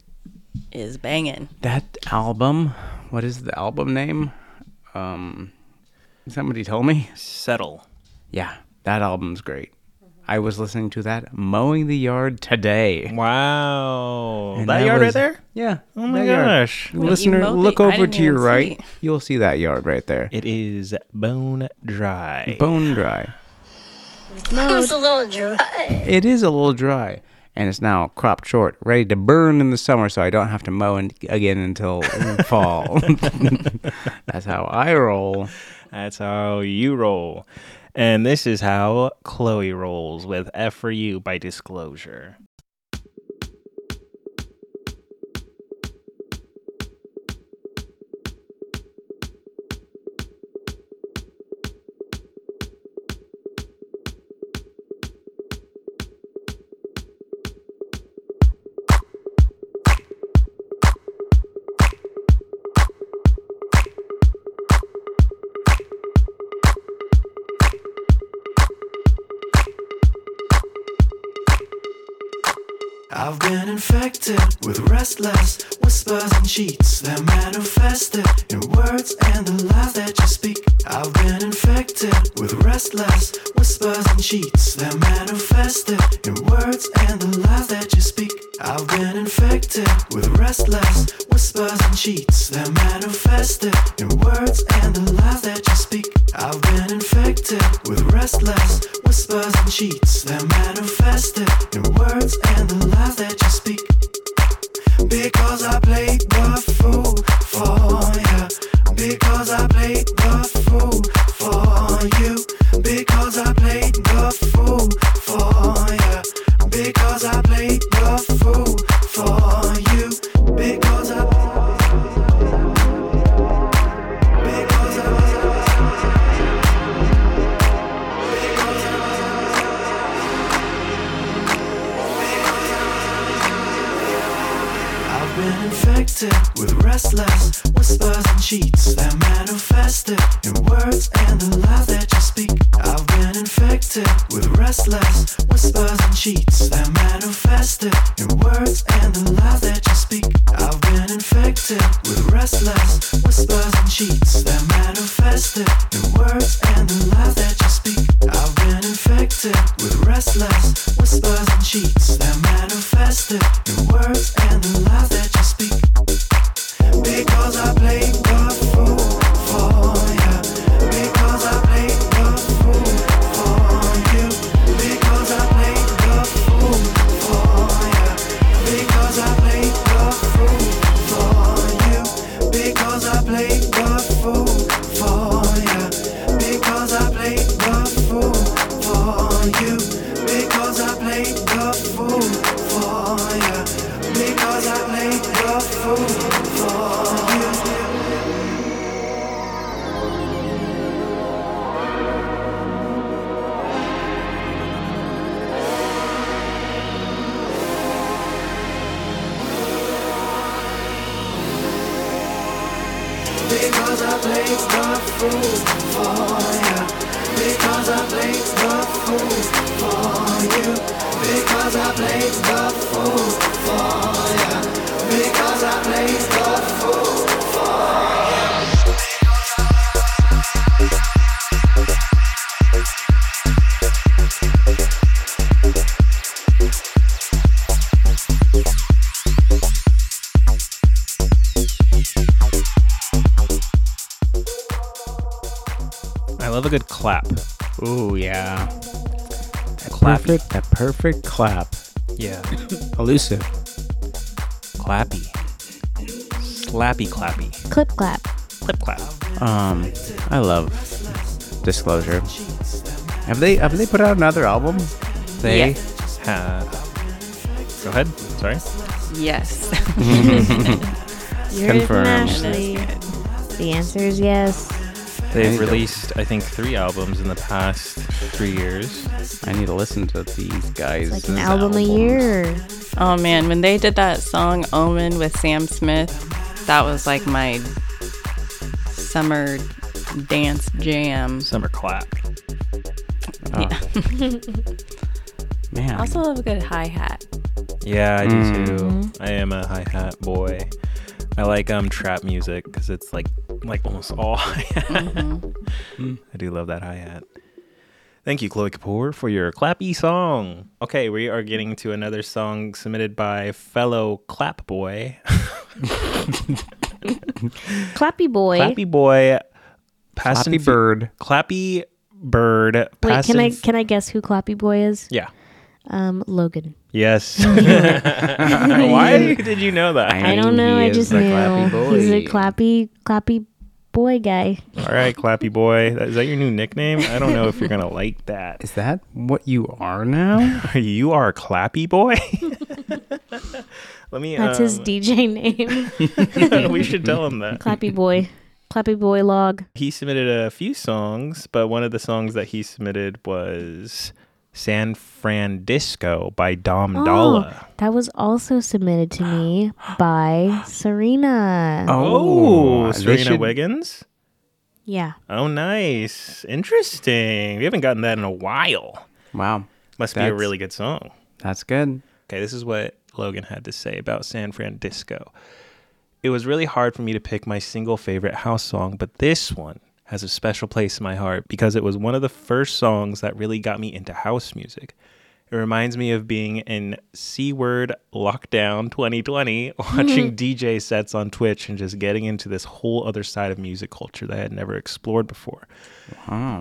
is banging. That album, what is the album name? Um, somebody told me. Settle. Yeah, that album's great. I was listening to that mowing the yard today. Wow. And that, that yard right there? Yeah. Oh my that yard. gosh. Listener, look the- over to your even right. see. You'll see that yard right there. It is bone dry. Bone dry. It's a little dry. It is a little dry, and it's now cropped short, ready to burn in the summer, so I don't have to mow in, again until fall. That's how I roll. That's how you roll. And this is how Chloe rolls with F for You by Disclosure. I've been infected with restless whispers and cheats that manifested in words and the lies that you speak. I've been infected with restless whispers and cheats that manifested in words and the lies that you speak. I've been infected with restless whispers and cheats that manifested in words and the lies that you speak. I've been infected with restless whispers and cheats that manifested in words and the lies that you speak. Because I played clap. Ooh, yeah. That Clappy. perfect, that perfect clap. Yeah. Elusive. Clappy. Slappy clappy. Clip clap. Clip clap. Um, I love Disclosure. Have they have they put out another album? They Yes. Ha- Go ahead. Sorry. Yes. Yours Confirmed. Ashley. The answer is yes. They've released, I think, three albums in the past three years. I need to listen to these guys. Like an album a year. Oh man, when they did that song Omen with Sam Smith, that was like my summer dance jam. Summer clap. Yeah. Man. I also love a good hi hat. Yeah, I do Mm. too. I am a hi hat boy. I like um trap music because it's like like almost all hi hat. Mm-hmm. I do love that hi hat. Thank you, Chloe Kapoor, for your clappy song. Okay, we are getting to another song submitted by fellow clap boy, Clappy boy. clappy boy, Fast Flappy and Bird. clappy bird. Wait, Fast can I can I guess who Clappy boy is? Yeah. Um, Logan. Yes. Why did you know that? I don't know. I just knew he's a clappy clappy boy guy. All right, Clappy Boy. Is that your new nickname? I don't know if you're gonna like that. Is that what you are now? you are Clappy Boy. Let me. That's his um, DJ name. we should tell him that. clappy boy. Clappy boy log. He submitted a few songs, but one of the songs that he submitted was "San Francisco by Dom Oh, Dolla. that was also submitted to me by Serena. Oh, oh they Serena should- Wiggins. Yeah. Oh, nice, interesting. We haven't gotten that in a while. Wow. Must be a really good song. That's good. Okay, this is what Logan had to say about San Francisco. It was really hard for me to pick my single favorite house song, but this one has a special place in my heart because it was one of the first songs that really got me into house music. It reminds me of being in C Word Lockdown 2020, watching mm-hmm. DJ sets on Twitch and just getting into this whole other side of music culture that I had never explored before.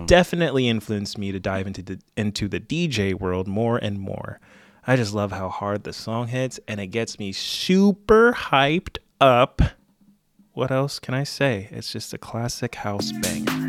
Definitely influenced me to dive into the into the DJ world more and more. I just love how hard the song hits and it gets me super hyped up. What else can I say? It's just a classic house banger.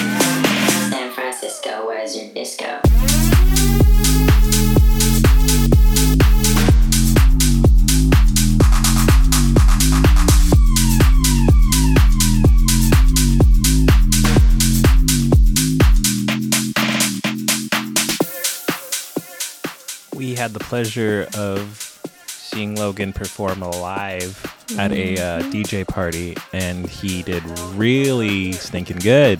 Had the pleasure of seeing Logan perform live at a uh, DJ party, and he did really stinking good.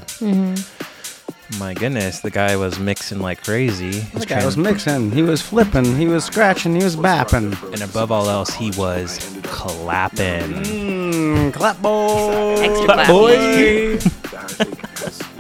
My goodness, the guy was mixing like crazy. The guy was mixing. He was flipping. He was scratching. He was bapping. and above all else, he was clapping. Mm, clap boy. Extra Clap clap. boy.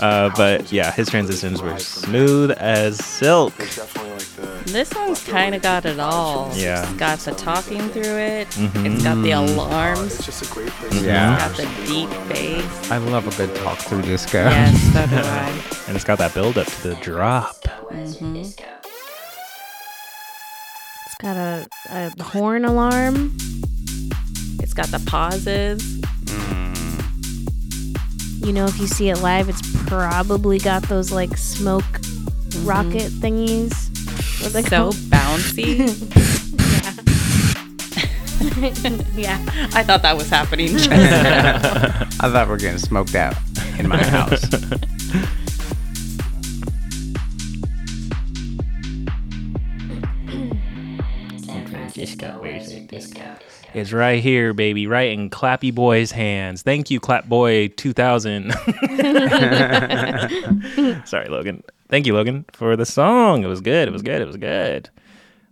Uh, but yeah, his transitions were thrive from there. smooth as silk. There's definitely like the This one's kind of got it all. Yeah. It's got the talking through it. Mhm. It's got the alarms. it's just a great place. Yeah. It's got the deep bass. I love a good talk through disco. Yes, so do I. And it's got that build up to the drop. Where's your disco? It's got a, a horn alarm. It's got the pauses. You know, if you see it live, it's probably got those like smoke mm-hmm. rocket thingies. What are they So called? bouncy. yeah. I thought that was happening. I thought we were getting smoked out in my house. San Francisco, where's your disco? It's right here, baby, right in Clappy Boy's hands. Thank you, Clap Boy 2000. Sorry, Logan. Thank you, Logan, for the song. It was good. It was good. It was good.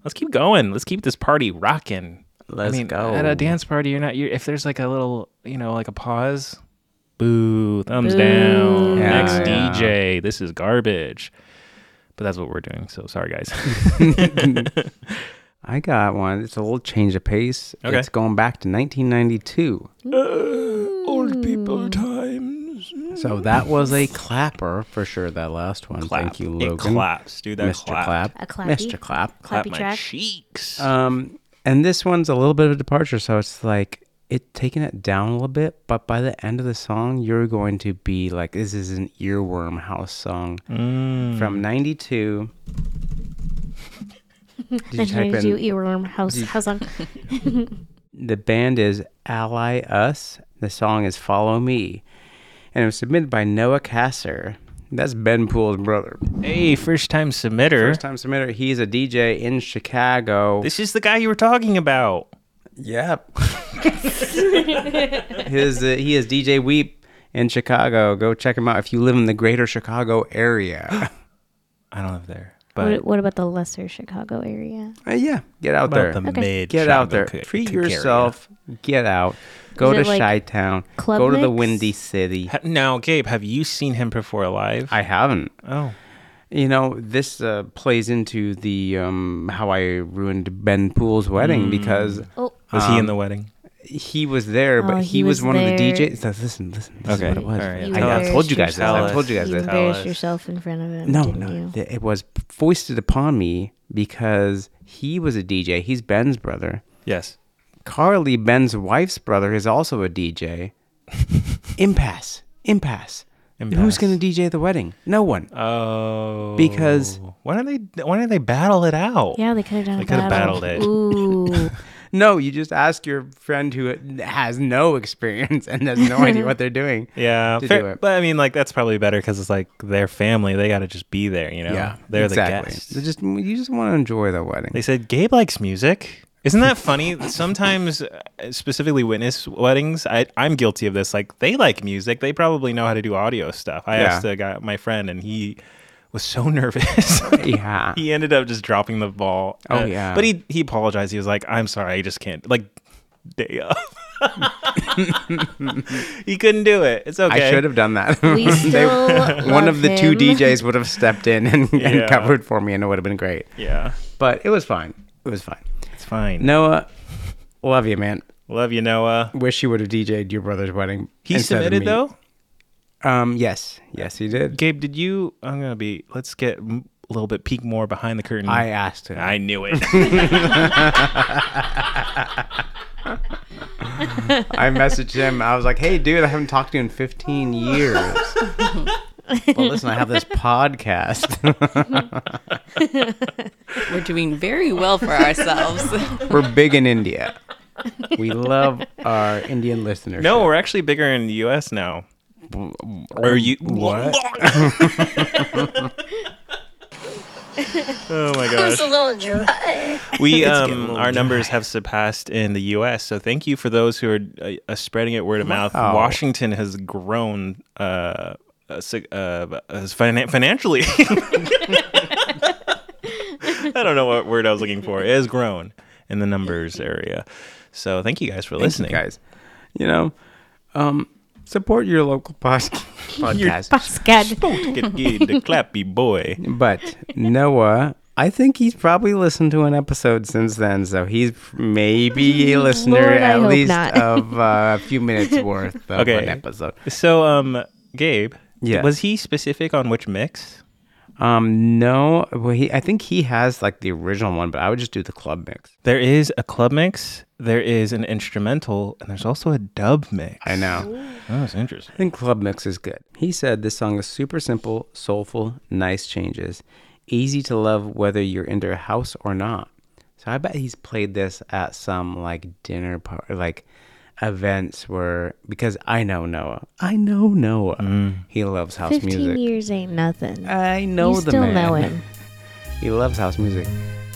Let's keep going. Let's keep this party rocking. Let's I mean, go. At a dance party, you're not. You're, if there's like a little, you know, like a pause, boo, thumbs Boo. down. Yeah, Next yeah. DJ, this is garbage. But that's what we're doing. So sorry, guys. I got one. It's a little change of pace. Okay. It's going back to 1992. Old people times. So that was a clapper for sure. That last one. Thank you, Logan. It claps, dude. That Mr. clap. Clap. A clappy. Mr. Clap. Clap Clappy my track. cheeks. Um, and this one's a little bit of a departure, so it's like it taking it down a little bit, but by the end of the song, you're going to be like, this is an earworm house song Mm. from '92. Did you And type here's you in? earworm house house song. The band is Aly-Us. The song is Follow Me, and it was submitted by Noah Kasser. That's Ben Poole's brother. hey, first time submitter. First time submitter. He's a DJ in Chicago. This is the guy you were talking about. Yep. His uh, he is DJ Weep in Chicago. Go check him out if you live in the greater Chicago area. I don't live there, but What, what about the lesser Chicago area? Uh, yeah, get out there. the Okay. mid. Get out there. Chicago Treat ca- area. yourself. Get out. Go to it like Chi Town. Club Go to the? Windy City. Ha- Now, Gabe, have you seen him perform live? I haven't. oh, You know, this uh, plays into the um, how I ruined Ben Poole's wedding because Oh, was he in Um, the wedding? He was there, but Oh, he, he was, was one of the. DJs. So listen, listen. This Okay, is what it was. all right, You I, I told you guys this. I told you guys you this. Tell embarrassed yourself in front of him. No, didn't no. You? th- It was foisted upon me because he was a DJ. He's Ben's brother. Yes. Carly, Ben's wife's brother, is also a DJ. Impasse. Impasse. Who's going to DJ the wedding? No one. Oh, Because- why don't they? Why don't they battle it out? Yeah, they could have done They a could have battled it. Ooh. No, you just ask your friend who has no experience and has no idea what they're doing. Yeah, fair- do but I mean, like that's probably better because it's like their family. They got to just be there, you know. Yeah, they're exactly. the guests. They just you just want to enjoy the wedding. They said Gabe likes music. Isn't that funny? Sometimes, uh, specifically witness weddings, I, I'm guilty of this. Like they like music, they probably know how to do audio stuff. I Yeah. asked a guy, my friend, and he was so nervous. yeah. he ended up just dropping the ball. Oh, Uh, yeah. but he he apologized. He was like, "I'm sorry, I just can't." Like day of. he couldn't do it. It's okay. I should have done that. We still one of the two. DJs would have stepped in and, Yeah. and covered for me, and it would have been great. Yeah, But it was fine. It was fine. it's fine. Noah, love you, man. Love you, Noah. Wish you would have DJ'd your brother's wedding. He submitted though. Um, yes, yes, he did. Gabe, did you? I'm gonna be. Let's get m- a little bit peek more behind the curtain. I asked him. I knew it. I messaged him. I was like, "Hey, dude, I haven't talked to you in 15 years." well, listen, I have this podcast. We're doing very well for ourselves. We're big in India. We love our Indian listeners. no, we're actually bigger in the U.S. now. Or you? What? oh my gosh. little dry. We um little our numbers have surpassed in the U.S. So thank you for those who are uh, uh, spreading it word of mouth. Wow. Washington has grown uh, uh, uh finan- financially. I don't know what word I was looking for. It has grown in the numbers area. So thank you guys for Thank you, listening, guys. You know, um, support your local pos- podcast. Pascal. Get, get the clappy boy. but Noah, I think he's probably listened to an episode since then, so he's maybe a listener Lord, at least of uh, a few minutes worth of Okay. an episode. So um, Gabe, Yes. was he specific on which mix? Um, no, well, he I think he has like the original one, but I would just do the club mix. There is a club mix, there is an instrumental, and there's also a dub mix. I know. Oh, that's interesting. I think club mix is good. He said this song is super simple, soulful, nice changes, easy to love whether you're into a house or not. So I bet he's played this at some like dinner party, like events where because I know Noah. I know Noah. He loves house 15 music. years ain't nothing. I know you the still man. know him. he loves house music,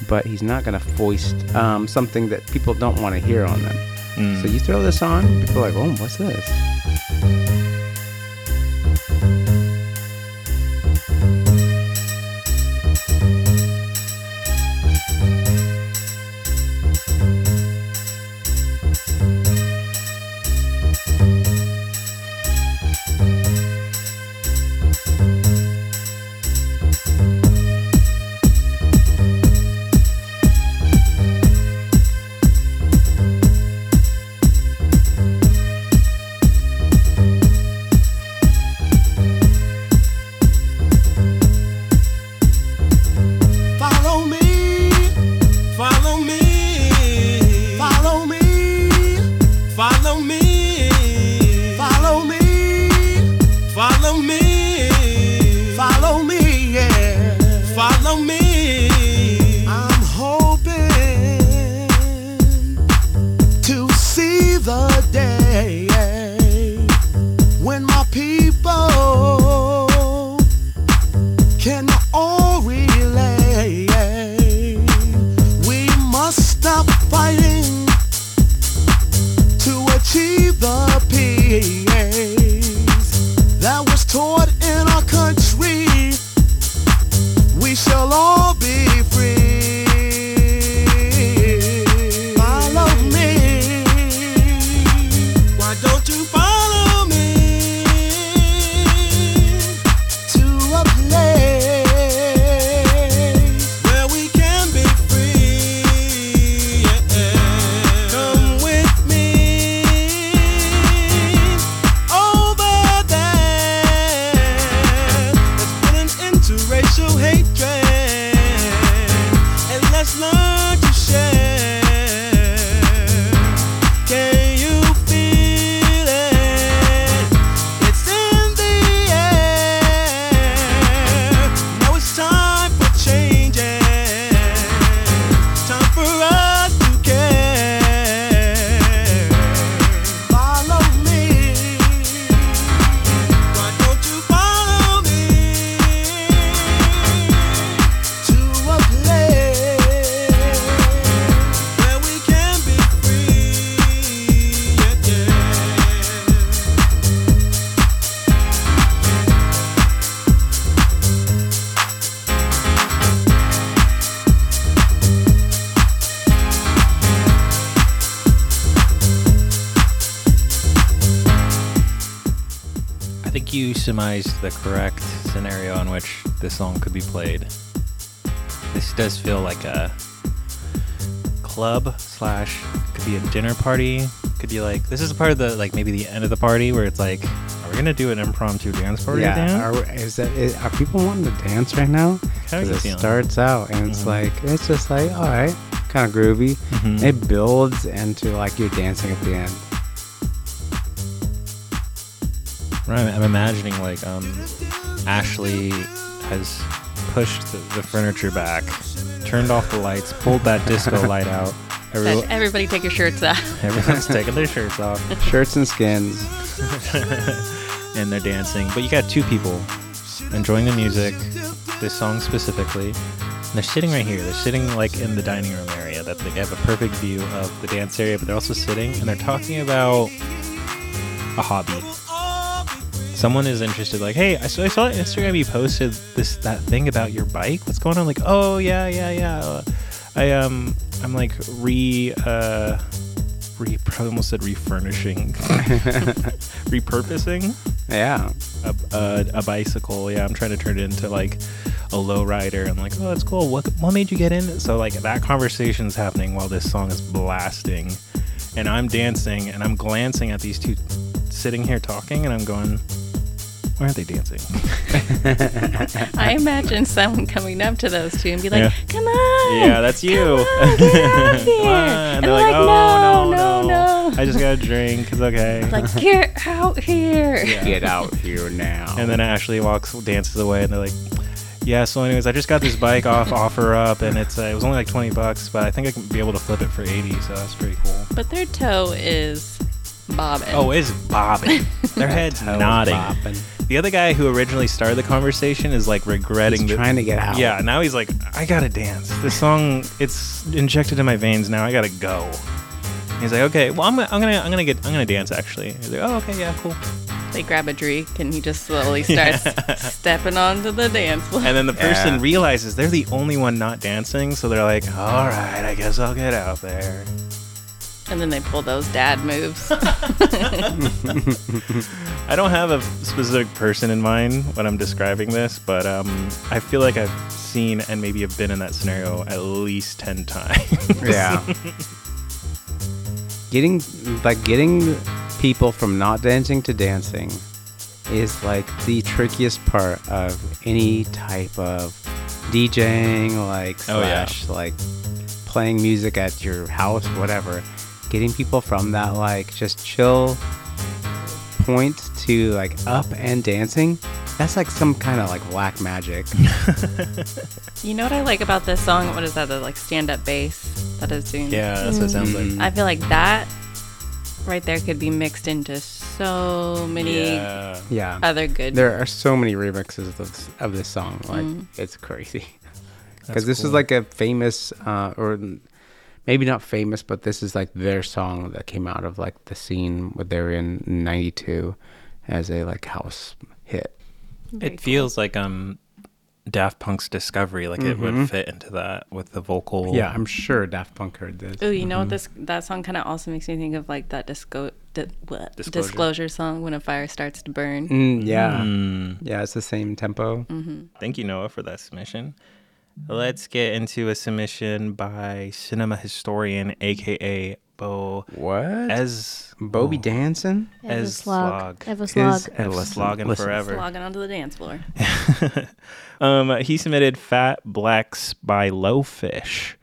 but he's not gonna foist um, something that people don't want to hear on them. Mm. So you throw this on, people are like, "Oh, what's this?" Racial hatred and let's learn to share. The correct scenario in which this song could be played. This does feel like a club slash could be a dinner party. Could be like this is a part of the like maybe the end of the party where it's like, are we gonna do an impromptu dance party? yeah, are, is that is, are people wanting to dance right now? How 'Cause you it feeling? starts out and it's Mhm. like it's just like all right, kind of groovy. Mhm. It builds into like you're dancing at the end. I'm imagining like um, Ashley has pushed the, the furniture back, turned off the lights, pulled that disco light out. Everyone, Said, everybody take your shirts off. everyone's taking their shirts off Shirts and skins. and they're dancing. But you got two people enjoying the music, this song specifically. And they're sitting right here. They're sitting like in the dining room area. That they have a perfect view of the dance area, but they're also sitting and they're talking about a hobby. Someone is interested, like, hey, I saw, I saw on Instagram you posted this that thing about your bike. What's going on? Like, oh yeah, yeah, yeah. Uh, I um, I'm like re uh, re I almost said refurnishing, repurposing Yeah. a, a, a bicycle. Yeah, I'm trying to turn it into like a low rider. I'm like, oh, that's cool. What what made you get in? So like that conversation's happening while this song is blasting, and I'm dancing and I'm glancing at these two sitting here talking, and I'm going, why aren't they dancing? I imagine someone coming up to those two and be like, Yeah. "Come on, yeah, that's you. come on, get out here!" Come on. And They're they're like, oh, "No, no, no." I just got a drink. It's okay. Like, get out here. Yeah. Get out here now. And then Ashley walks, dances away, and they're like, Yeah. So, anyways, I just got this bike off offer up, and it's uh, it was only like twenty bucks, but I think I can be able to flip it for eighty. So that's pretty cool. But their toe is bobbing. Oh, it's bobbing. Their head's Toe nodding. bopping. The other guy who originally started the conversation is like regretting He's that- trying to get out. Yeah, now he's like, I gotta dance. This song, it's injected in my veins now. I gotta go. He's like, okay, well, I'm, gonna- I'm gonna, I'm gonna get, I'm gonna dance actually. He's like, oh, okay, yeah, cool. They grab a drink and he just slowly starts stepping onto the dance floor. And then the person Yeah. realizes they're the only one not dancing, so they're like, all right, I guess I'll get out there. And then they pull those dad moves. I don't have a specific person in mind when I'm describing this, but um, I feel like I've seen and maybe have been in that scenario at least ten times. Yeah. getting like getting people from not dancing to dancing is like the trickiest part of any type of DJing, like Oh, yeah. slash like playing music at your house, whatever. Getting people from that like just chill point to like up and dancing. That's like some kind of like black magic. you know what I like about this song? What is that? The like stand up bass that is doing. Yeah, that's what it sounds Mm-hmm. like. I feel like that right there could be mixed into so many Yeah. Yeah. other good. There are so many remixes of this, of this song. Like Mm. it's crazy. Because this is like a famous, uh, or n- maybe not famous, but this is like their song that came out of like the scene what they were in '92 as a like house hit. Very It feels like um, Daft Punk's Discovery, like it Mhm. would fit into that with the vocal. Yeah, I'm sure Daft Punk heard this. Oh, you know Mm-hmm. what this that song kind of also makes me think of like that disco di- what? Disclosure. disclosure song when a fire starts to burn. Mm, yeah, Mm. yeah, it's the same tempo. Thank you, Noah, for that submission. Let's get into a submission by cinema historian, aka Bo What? Ez Bobby oh, Danson? Ez Evaslog. Slog. Evaslog. His- As slogging forever. Logging onto the dance floor. um, he submitted Fat Blacks by Lowfish.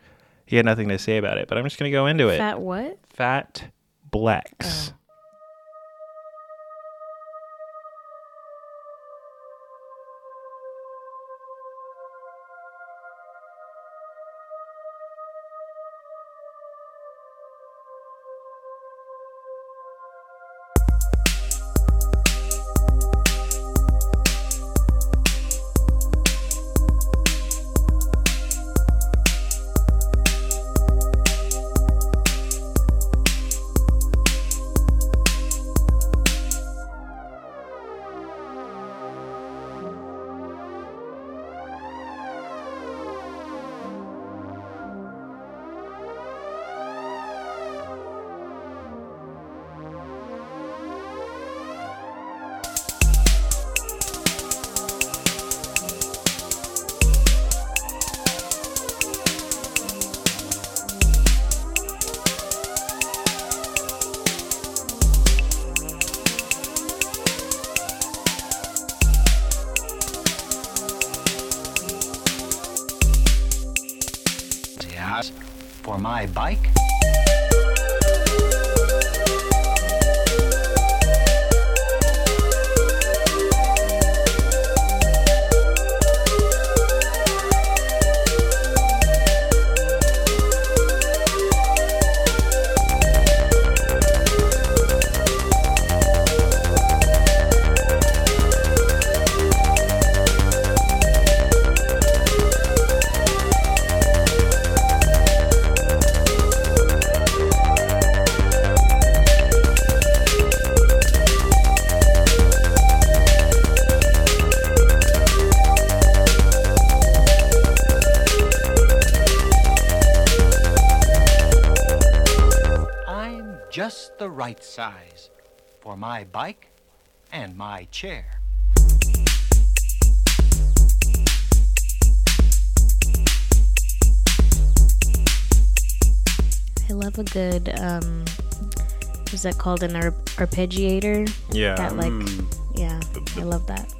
He had nothing to say about it, but I'm just going to go into it. Fat what? Fat Blacks. Yes, size for my bike and my chair. I love a good um what's that called an ar- arpeggiator? Yeah. That like Mm. yeah, I love that.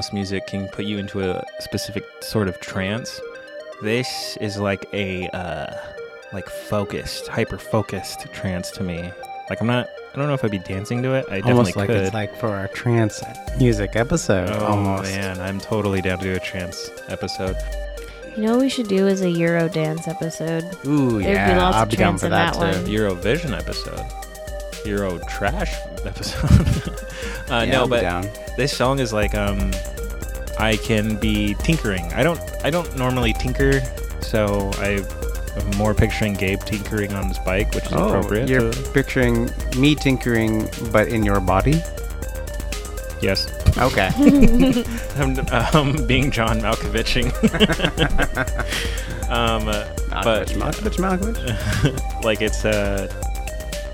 House music can put you into a specific sort of trance, this is like a uh, like focused, hyper focused trance to me. Like I'm not, I don't know if I'd be dancing to it. I definitely Almost like could. it's like for our trance music episode. oh almost. man, I'm totally down to do a trance episode. You know what we should do is a Euro dance episode. Ooh, There'd be yeah. lots I'll of be down trance for in that, that too. one. Eurovision episode, Euro trash episode. uh, Yeah, no, I'll be but down. this song is like um, I can be tinkering. I don't, I don't normally tinker, so I. am more picturing Gabe tinkering on his bike, which is Oh, appropriate. you're to- picturing me tinkering, but in your body? yes. Okay. I'm um, being John Malkoviching. um, uh, but Malkovich, Malkovich, like it's uh,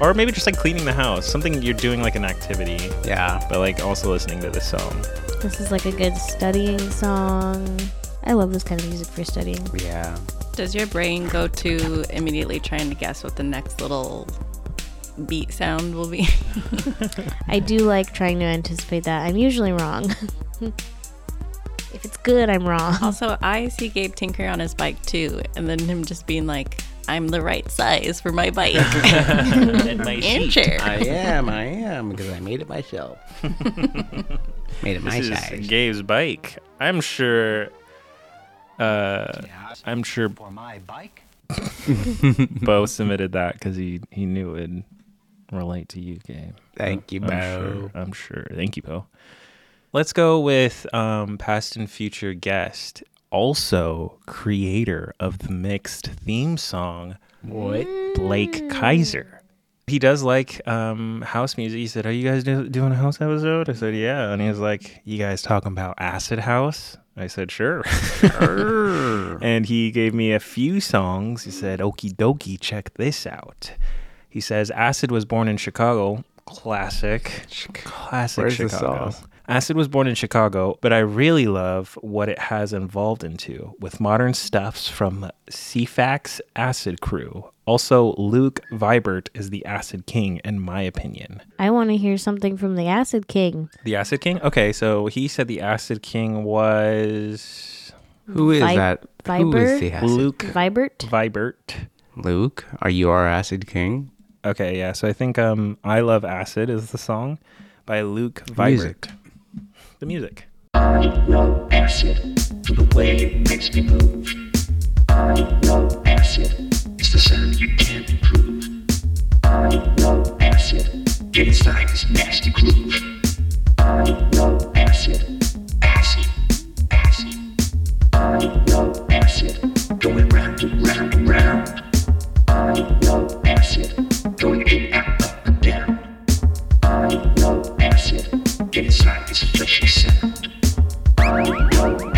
or maybe just like cleaning the house, something you're doing like an activity. Yeah. But like also listening to this song. This is like a good studying song. I love this kind of music for studying. Yeah. Does your brain go to immediately trying to guess what the next little beat sound will be? I do like trying to anticipate that. I'm usually wrong. if it's good, I'm wrong. also, I see Gabe tinker on his bike too, and then him just being like, "I'm the right size for my bike." And my And sheet. chair. I am, I am, because I made it myself. made it my this size. is Gabe's bike. I'm sure. Uh, I'm sure For my bike Bo submitted that because he he knew it'd relate to you, Gabe. Thank you, I'm Sure, I'm sure. Thank you, Bo. Let's go with um, past and future guest, also creator of the mixed theme song, What? Blake Kaiser. He does like um, house music. He said, "Are you guys do- doing a house episode?" I said, "Yeah." And he was like, "You guys talking about acid house?" I said, "Sure." and he gave me a few songs. He said, "Okie dokie, check this out." He says, "Acid was born in Chicago." Classic, classic Where's the Chicago. sauce? Acid was born in Chicago, but I really love what it has evolved into with modern stuffs from CFAX Acid Crew. Also, Luke Vibert is the Acid King, in my opinion. I want to hear something from the Acid King. The Acid King? Okay, so he said the Acid King was Who is Vi- that? Who Viber? is the acid? Luke Vibert? Vibert. Luke, are you our acid king? Okay, yeah, so I think um, I Love Acid is the song by Luke Vibert. Music. The music. I love acid for the way it makes me move. I love acid. It's the sound you can't improve. I love acid. Get inside this nasty groove. I love acid. Acid. Acid. I love acid. Going round and round and round. I love acid. Going in, out, up and down. I love acid. Get inside this fleshy sound.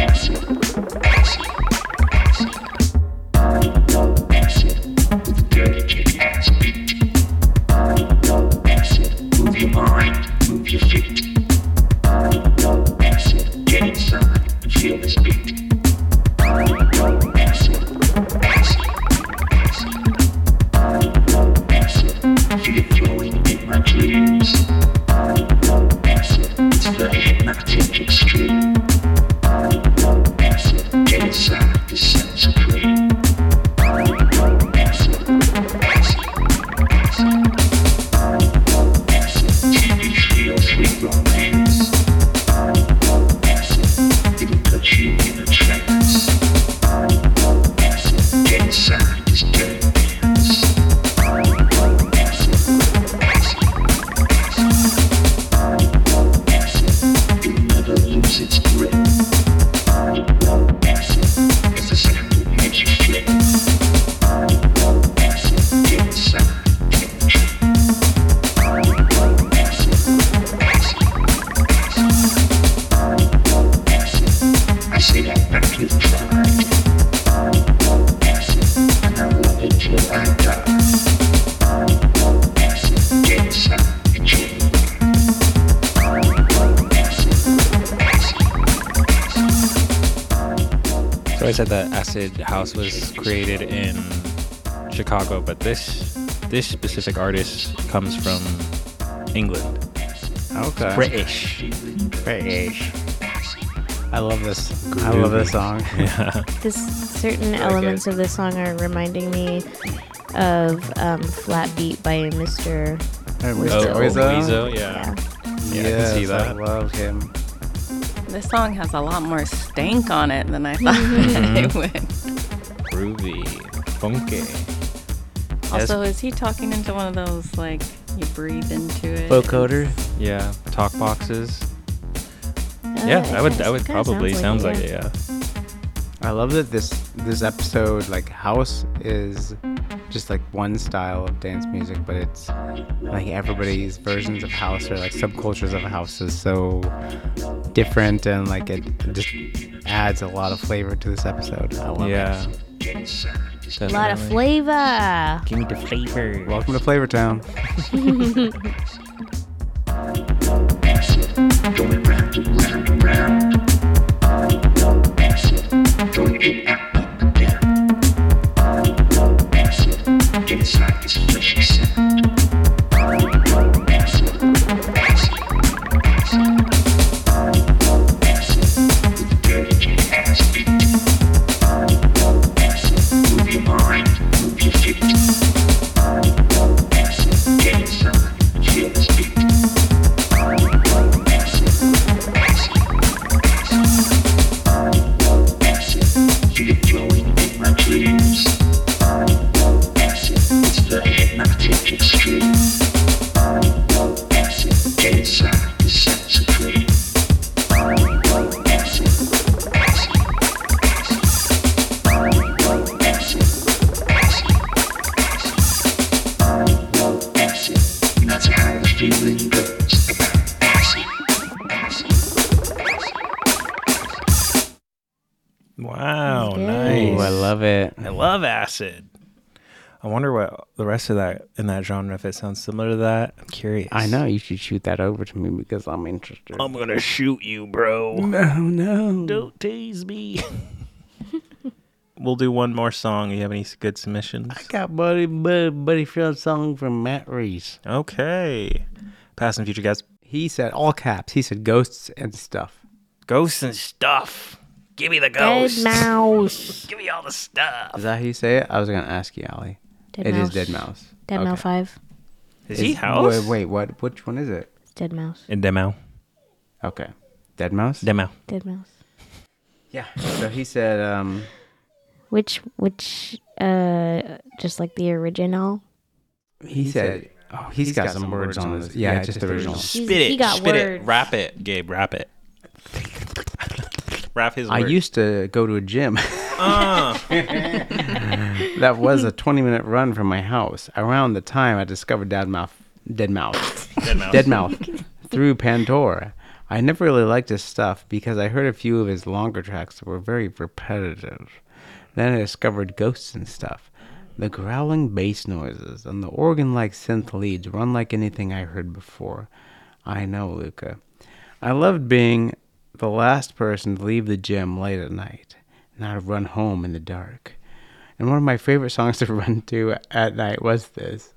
I said that Acid House was created in Chicago, but this this specific artist comes from England. Okay. British. British. I love this. I love this song. Yeah. This certain elements of this song are reminding me of um, "Flat Beat" by Mr. Oh, Oizo. Oizo? Oizo, yeah. Yeah, I can see Yes, that. I love him. This song has a lot more stank on it than I thought Mm-hmm. it would. Groovy. Funky. Also, is he talking into one of those like you breathe into it? Vocoder. Yeah. Talk boxes. Uh, yeah, it I would. kinda- I would kinda probably sounds like, it. Yeah. I love that this this episode like house is just like one style of dance music, but it's like everybody's versions of house or like subcultures of house is so different and like it just adds a lot of flavor to this episode. I love Yeah. A lot of flavor. Give me the flavor. Welcome to Flavor the rest of that in that genre if it sounds similar to that. I'm curious. I know you should shoot that over to me because I'm interested. I'm gonna shoot you, bro. no, no. Don't tease me. we'll do one more song. You have any good submissions? I got Buddy Buddy, Buddy Field song from Matt Reese. Okay. Past and future guests. He said all caps. He said ghosts and stuff. Ghosts and stuff. Give me the Dead ghosts. mouse. Give me all the stuff. Is that how you say it? I was gonna ask you, Ally. Dead It is mouse. Dead Mouse. Dead Okay. Mouse Five. Is he Is- house? Wait, wait, what? Which one is it? Dead Mouse. In demo. Okay, Dead Mouse. Demo. Dead Mouse. Yeah. So he said, um, Which which uh just like the original. he, said, oh, he's got, some words on his. Yeah, just the original. He's- Spit it. he got spit words. it. Rap it, Gabe. Rap it. rap his I words. used to go to a gym. Ah. that was a 20 minute run from my house. Around the time I discovered Dead Mouth, Dead Mouth, Dead Mouse. Dead Mouth through Pandora. I never really liked his stuff because I heard a few of his longer tracks that were very repetitive. Then I discovered Ghosts and Stuff. The growling bass noises and the organ like synth leads run like anything I heard before. I know, Luca. I loved being the last person to leave the gym late at night and I'd run home in the dark. And one of my favorite songs to run to at night was this.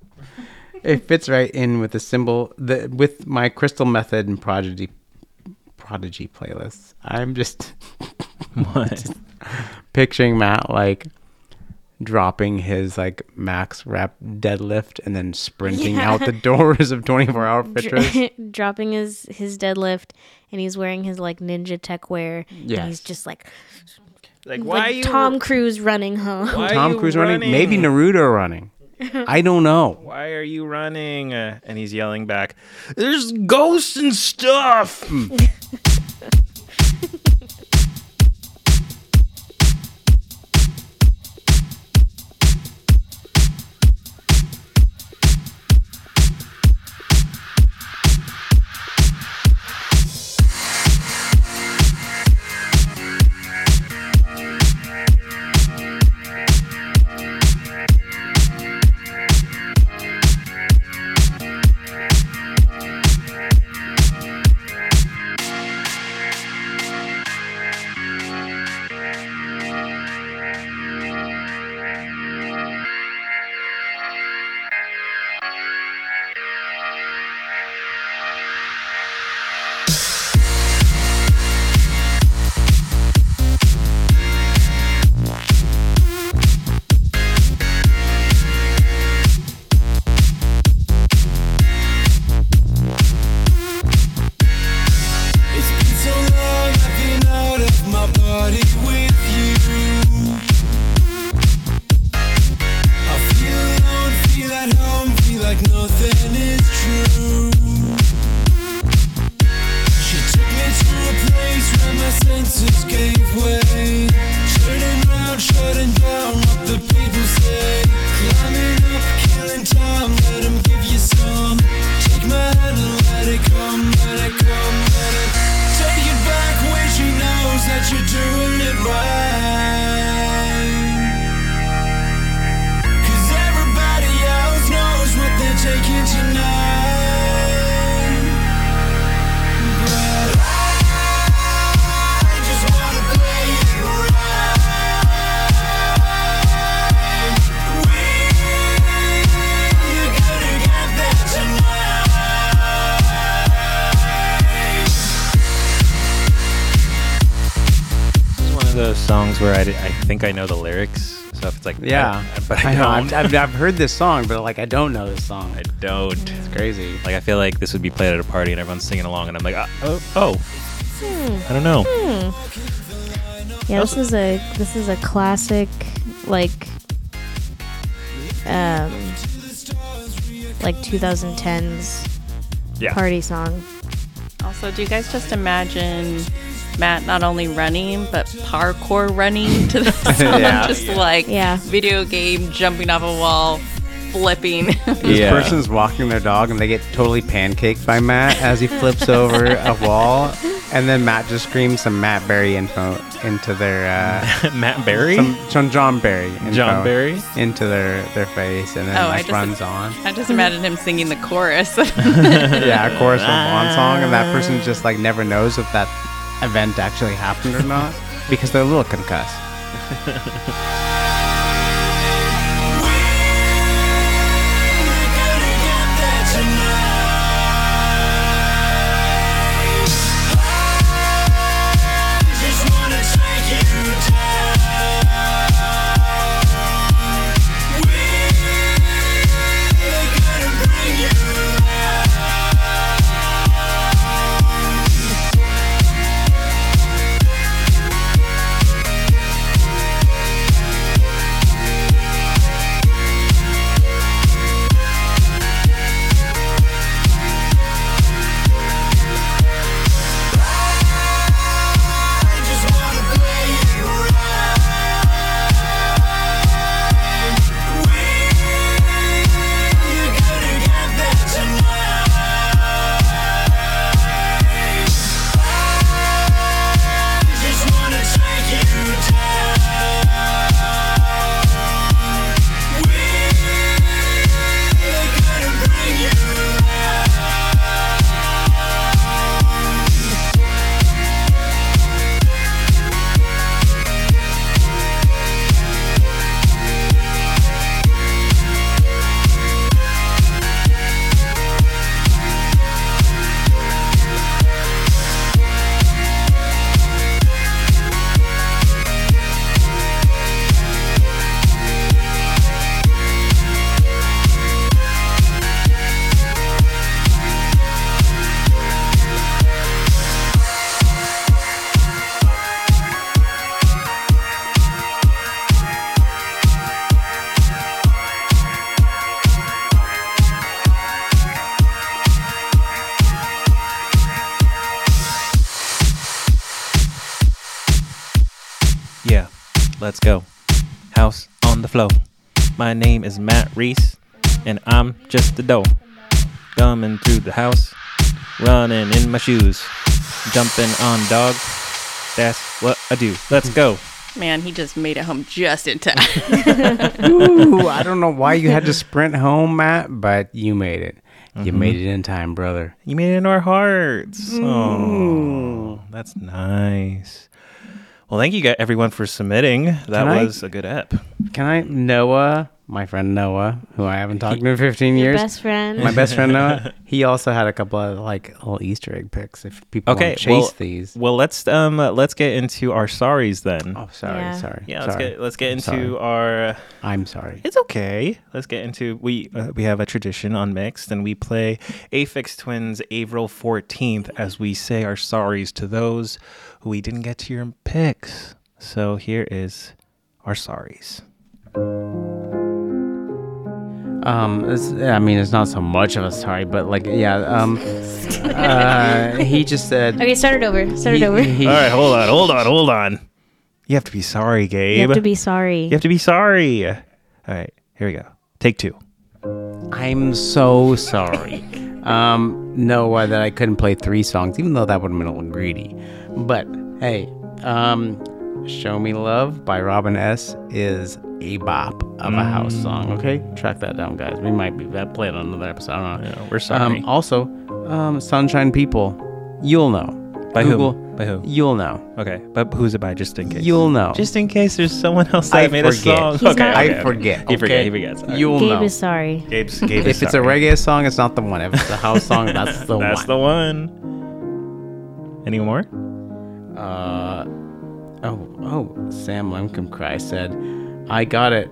It fits right in with the symbol the with my Crystal Method and Prodigy Prodigy playlists. I'm just What? picturing Matt like dropping his like max rep deadlift and then sprinting Yeah. out the doors of 24 hour fitness. Dropping his his deadlift and he's wearing his like ninja tech wear. And he's just like Like why like you Tom Cruise running home. Why Tom you Cruise running? Maybe Naruto running. I don't know. Why are you running? Uh, and he's yelling back, "There's ghosts and stuff." songs where I, I think I know the lyrics. So if it's like Yeah, I- but I, know. don't. I've, I've, I've heard this song, but like I don't know this song. I don't. It's crazy. Like I feel like this would be played at a party and everyone's singing along, and I'm like, ah, oh, oh, Hmm. I don't know. Yeah, this is a this is a classic like um like 2010s Yeah. party song. Also, do you guys just imagine Matt not only running but parkour running to the song? Yeah. just like Yeah. video game jumping off a wall, flipping. This Yeah. person's walking their dog and they get totally pancaked by Matt as he flips over a wall, and then Matt just screams some Matt Berry info into their uh, Matt Berry. some, some John Berry info John Berry? into their their face, and then Oh, like just- runs on. I just imagine him singing the chorus. yeah, a chorus from one song, and that person just like never knows if that event actually happened or not because they're a little concussed. name is Matt Reese, and I'm just the dough. Coming through the house, running in my shoes, jumping on dog. That's what I do. Let's go. Man, he just made it home just in time. Ooh, I don't know why you had to sprint home, Matt, but you made it. You mm-hmm. made it in time, brother. You made it in our hearts. Oh, that's nice. Well, thank you guys, everyone for submitting. That Can was a good ep. Can I, Noah, my friend Noah, who I haven't talked to in 15 Your years, best friend. my best friend Noah, he also had a couple of like little Easter egg picks. If people Okay, want to chase well, these. well, let's um, uh, let's get into our sorries then. Oh, sorry, Yeah. sorry. yeah, let's sorry. get let's get I'm into sorry. our. I'm sorry. It's okay. Let's get into we uh, we have a tradition on mixed, and we play Aphex Twins April fourteenth as we say our sorries to those who we didn't get to your picks. So here is our sorries. Um, it's, I mean, it's not so much of a sorry, but like, yeah. Um, uh, he just said. Okay, start it over. Start he- it over. he- All right, hold on, hold on, hold on. You have to be sorry, Gabe. you have to be sorry. You have to be sorry. All right, here we go. Take two. I'm so sorry. Um, Noah, that I couldn't play three songs, even though that would have been a little greedy. But hey, um, "Show Me Love" by Robin S. is a bop of a house song. Okay, track that down, guys. We might be that played on another episode. I don't know. Yeah, we're sorry. Um, also, um, "Sunshine People," you'll know. By Google, who? By who? You'll know. Okay, but who's it by? Just in case. You'll know. Just in case there's someone else that I made forget. a song. He's okay, not- I okay. forget. He forget. He forgets. All right. You'll Gabe know. is sorry. Gabe's, Gabe if it's a reggae song, it's not the one. If it's a house song, that's the that's one. the one. Any more? Uh, Oh, oh, Sam Lemkencry said, I got it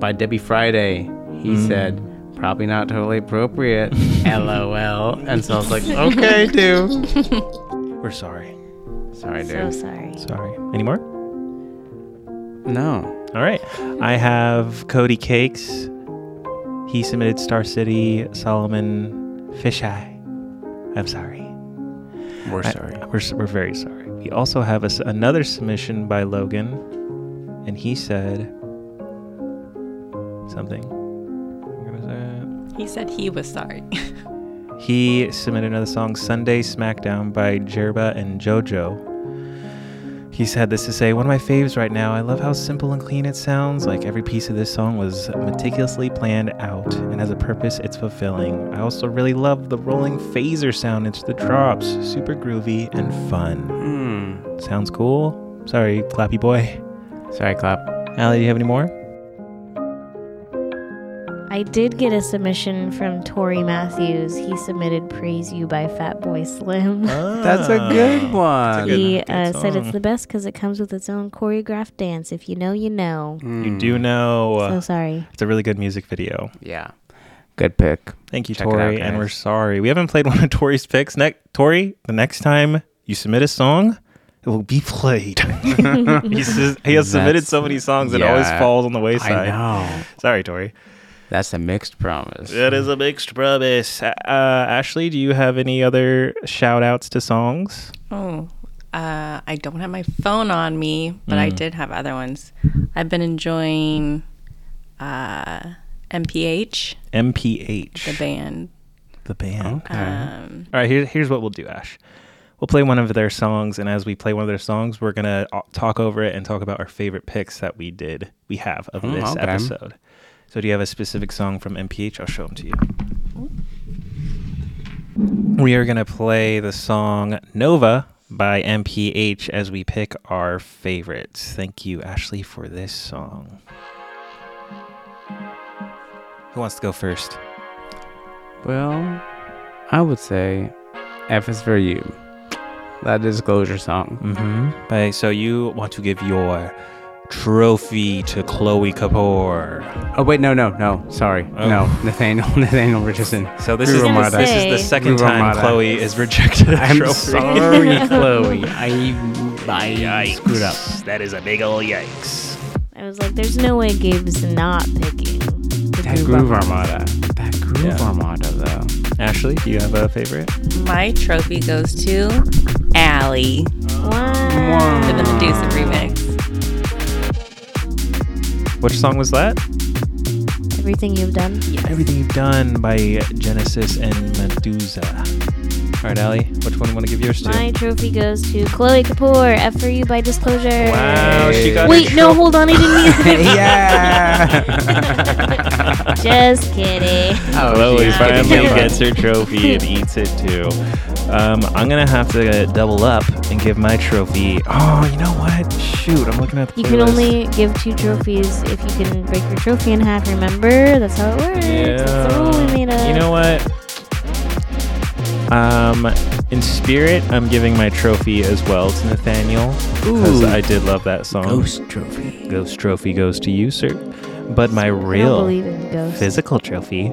by Debby Friday. He Mm. said, probably not totally appropriate. LOL. And so I was like, okay, dude. We're sorry. Sorry, dude. So dude. sorry. Sorry. Any more? No. All right. I have Cody Cakes. He submitted Star City, Solomon Fisheye. I'm sorry. We're I- sorry. we're, we're very sorry. We also have a s another submission by Logan, and he said something. What was that? He said he was sorry. He submitted another song, Sunday Smackdown by Jerba and JoJo. He said this to say, one of my faves right now. I love how simple and clean it sounds. Like every piece of this song was meticulously planned out and has a purpose it's fulfilling. I also really love the rolling phaser sound into the drops. Super groovy and fun. Hmm. Sounds cool. Sorry, Clappy Boy. Sorry, Clap. Ally, do you have any more? I did get a submission from Tori Matthews. He submitted "Praise You" by Fatboy Slim. That's a good one. he uh, said it's the best because it comes with its own choreographed dance. If you know, you know. You do know. So sorry. It's a really good music video. Yeah. Good pick. Thank you, Check it out, Tori. and we're sorry. We haven't played one of Tori's picks. Ne- Tori, the next time you submit a song, it will be played. He's just- he has submitted so many songs that it always falls on the wayside. I know. Sorry, Tori. That's a mixed promise. That is a mixed promise. Uh, Ashley, do you have any other shout outs to songs? Oh, uh, I don't have my phone on me, but I Mm. did have other ones. I've been enjoying uh, MPH, MPH. the band. The band. Um, All right, here, here's what we'll do, Ash. We'll play one of their songs, and as we play one of their songs, we're gonna uh, talk over it and talk about our favorite picks that we did, we have of Mm, this okay. episode. So, do you have a specific song from MPH? I'll show them to you. We are gonna play the song "Nova" by MPH as we pick our favorites. Thank you, Ashley, for this song. Who wants to go first? Well, I would say F is for you. That disclosure song. Mm-hmm. So you want to give your trophy to Chloe Kapoor. Oh wait, no, no, no. Sorry, Oh. no. Nathaniel, Nathaniel Richardson. So this is Armada. this is the second Groove time Armada. Chloe is rejected a I'm trophy. sorry, Chloe. I I Yikes. screwed up. That is a big ol' yikes. I was like, "There's no way Gabe's not picking." the That Groove Groove Armada. Armada. That Groove Yeah. Armada, though. Ashley, do you have a favorite? my trophy goes to Ally Wow. for the Medusa remix. Which song was that? Everything you've done. Yeah. Everything You've Done by Genesis and Medusa. All right, Ally, which one do you want to give yours to? My trophy goes to Chloe Kapoor. F for you by Disclosure. Wow, she got her Wait, no, hold on. I didn't mean yeah. Just kidding. Oh, Chloe finally gets her trophy and eats it too. Um, I'm gonna have to double up and give my trophy. Oh, you know what? Shoot, I'm looking at the You can only give two trophies if you can break your trophy in half. Remember, that's how it works. That's the rule we made up. You know what? Um, in spirit, I'm giving my trophy as well to Nathaniel because I did love that song. Ghost trophy. Ghost trophy goes to you, sir. But my real physical trophy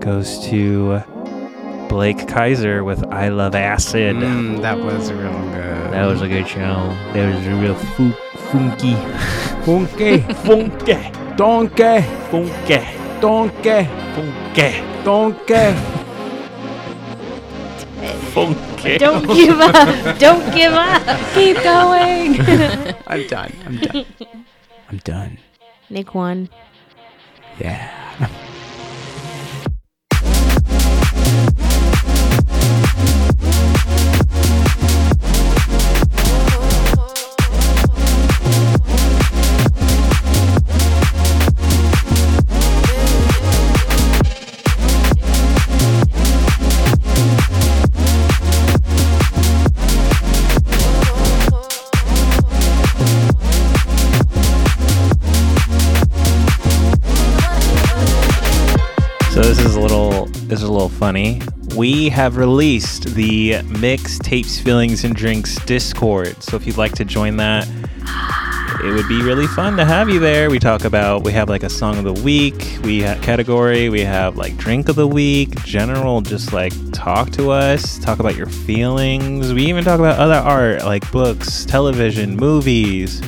goes to Blake Kaiser with "I Love Acid." Mm, that was real good. That was a good show. That was a real fu- funky, funky, funky, donkey, funky, donkey, funky, donkey. funky. Don't give up. Don't give up. Keep going. I'm done. I'm done. I'm done. Nic won. Yeah. We have released the mix tapes, feelings, and drinks Discord. So if you'd like to join that, it would be really fun to have you there. We talk about we have like a song of the week, we have category, we have like drink of the week, general just like talk to us, talk about your feelings. We even talk about other art like books, television, movies.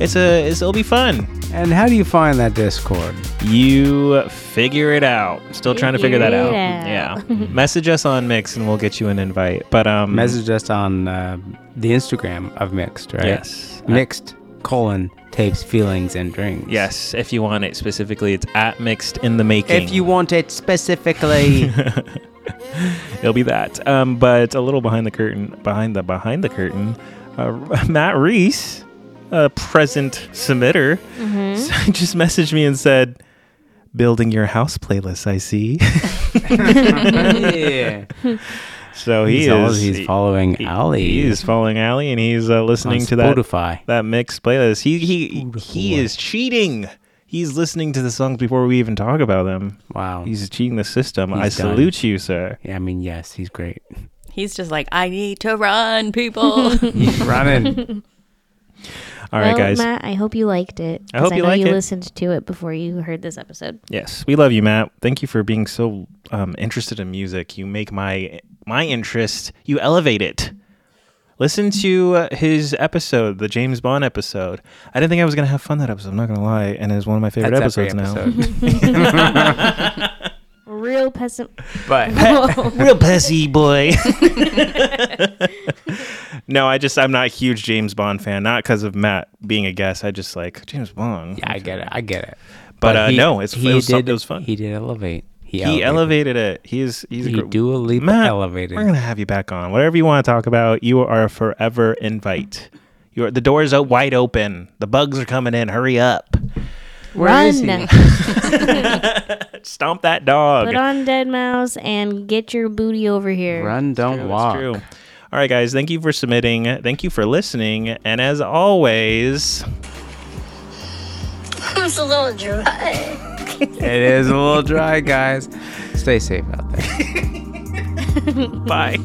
It's a it's, it'll be fun. And how do you find that Discord? You figure it out. Still trying to figure that Figure out. Yeah. Message us on Mix and we'll get you an invite. But um Message us on uh, the Instagram of Mixed, right? Yes. Mixed colon tapes, feelings, and drinks. Yes, if you want it specifically, it's at mixed in the making. If you want it specifically. It'll be that. Um, but a little behind the curtain, behind the behind the curtain, uh, Matt Reese, a present submitter, Mhm. just messaged me and said, "Building your house playlist." I see. yeah. So he He's is. al- he's following he- Ally. He is following Ally, and he's uh, listening to that Spotify. that mixed playlist. He he he is cheating. He's listening to the songs before we even talk about them. Wow. He's cheating the system. I done. salute you, sir. Yeah, I mean, yes, he's great. He's just like, I need to run, people. He's running. All right, well, guys. Matt, I hope you liked it. I 'cause hope you know like you it. listened to it before you heard this episode. Yes, we love you, Matt. Thank you for being so um, interested in music. You make my my interest. You elevate it. Listen to uh, his episode, the James Bond episode. I didn't think I was gonna have fun that episode. I'm not gonna lie, and it's one of my favorite That's every episodes episode. now. Real pessim. But Real pessy boy. no, I just I'm not a huge James Bond fan. Not because of Matt being a guest. I just like James Bond. yeah, I get it. I get it. But, uh, he- no, it's- he it was some- did, it was fun. He did elevate. He, He elevated it. He's he's a He gr- Dua Lipa Matt, elevated. We're gonna have you back on. Whatever you want to talk about, you are a forever invite. You're the doors are wide open. The bugs are coming in. Hurry up. Where is? Run. Stomp that dog. Put on deadmau5 and get your booty over here. Run, don't True, walk. true. All right, guys. Thank you for submitting. Thank you for listening. And as always, It's a little dry. It is a little dry, guys. Stay safe out there. bye.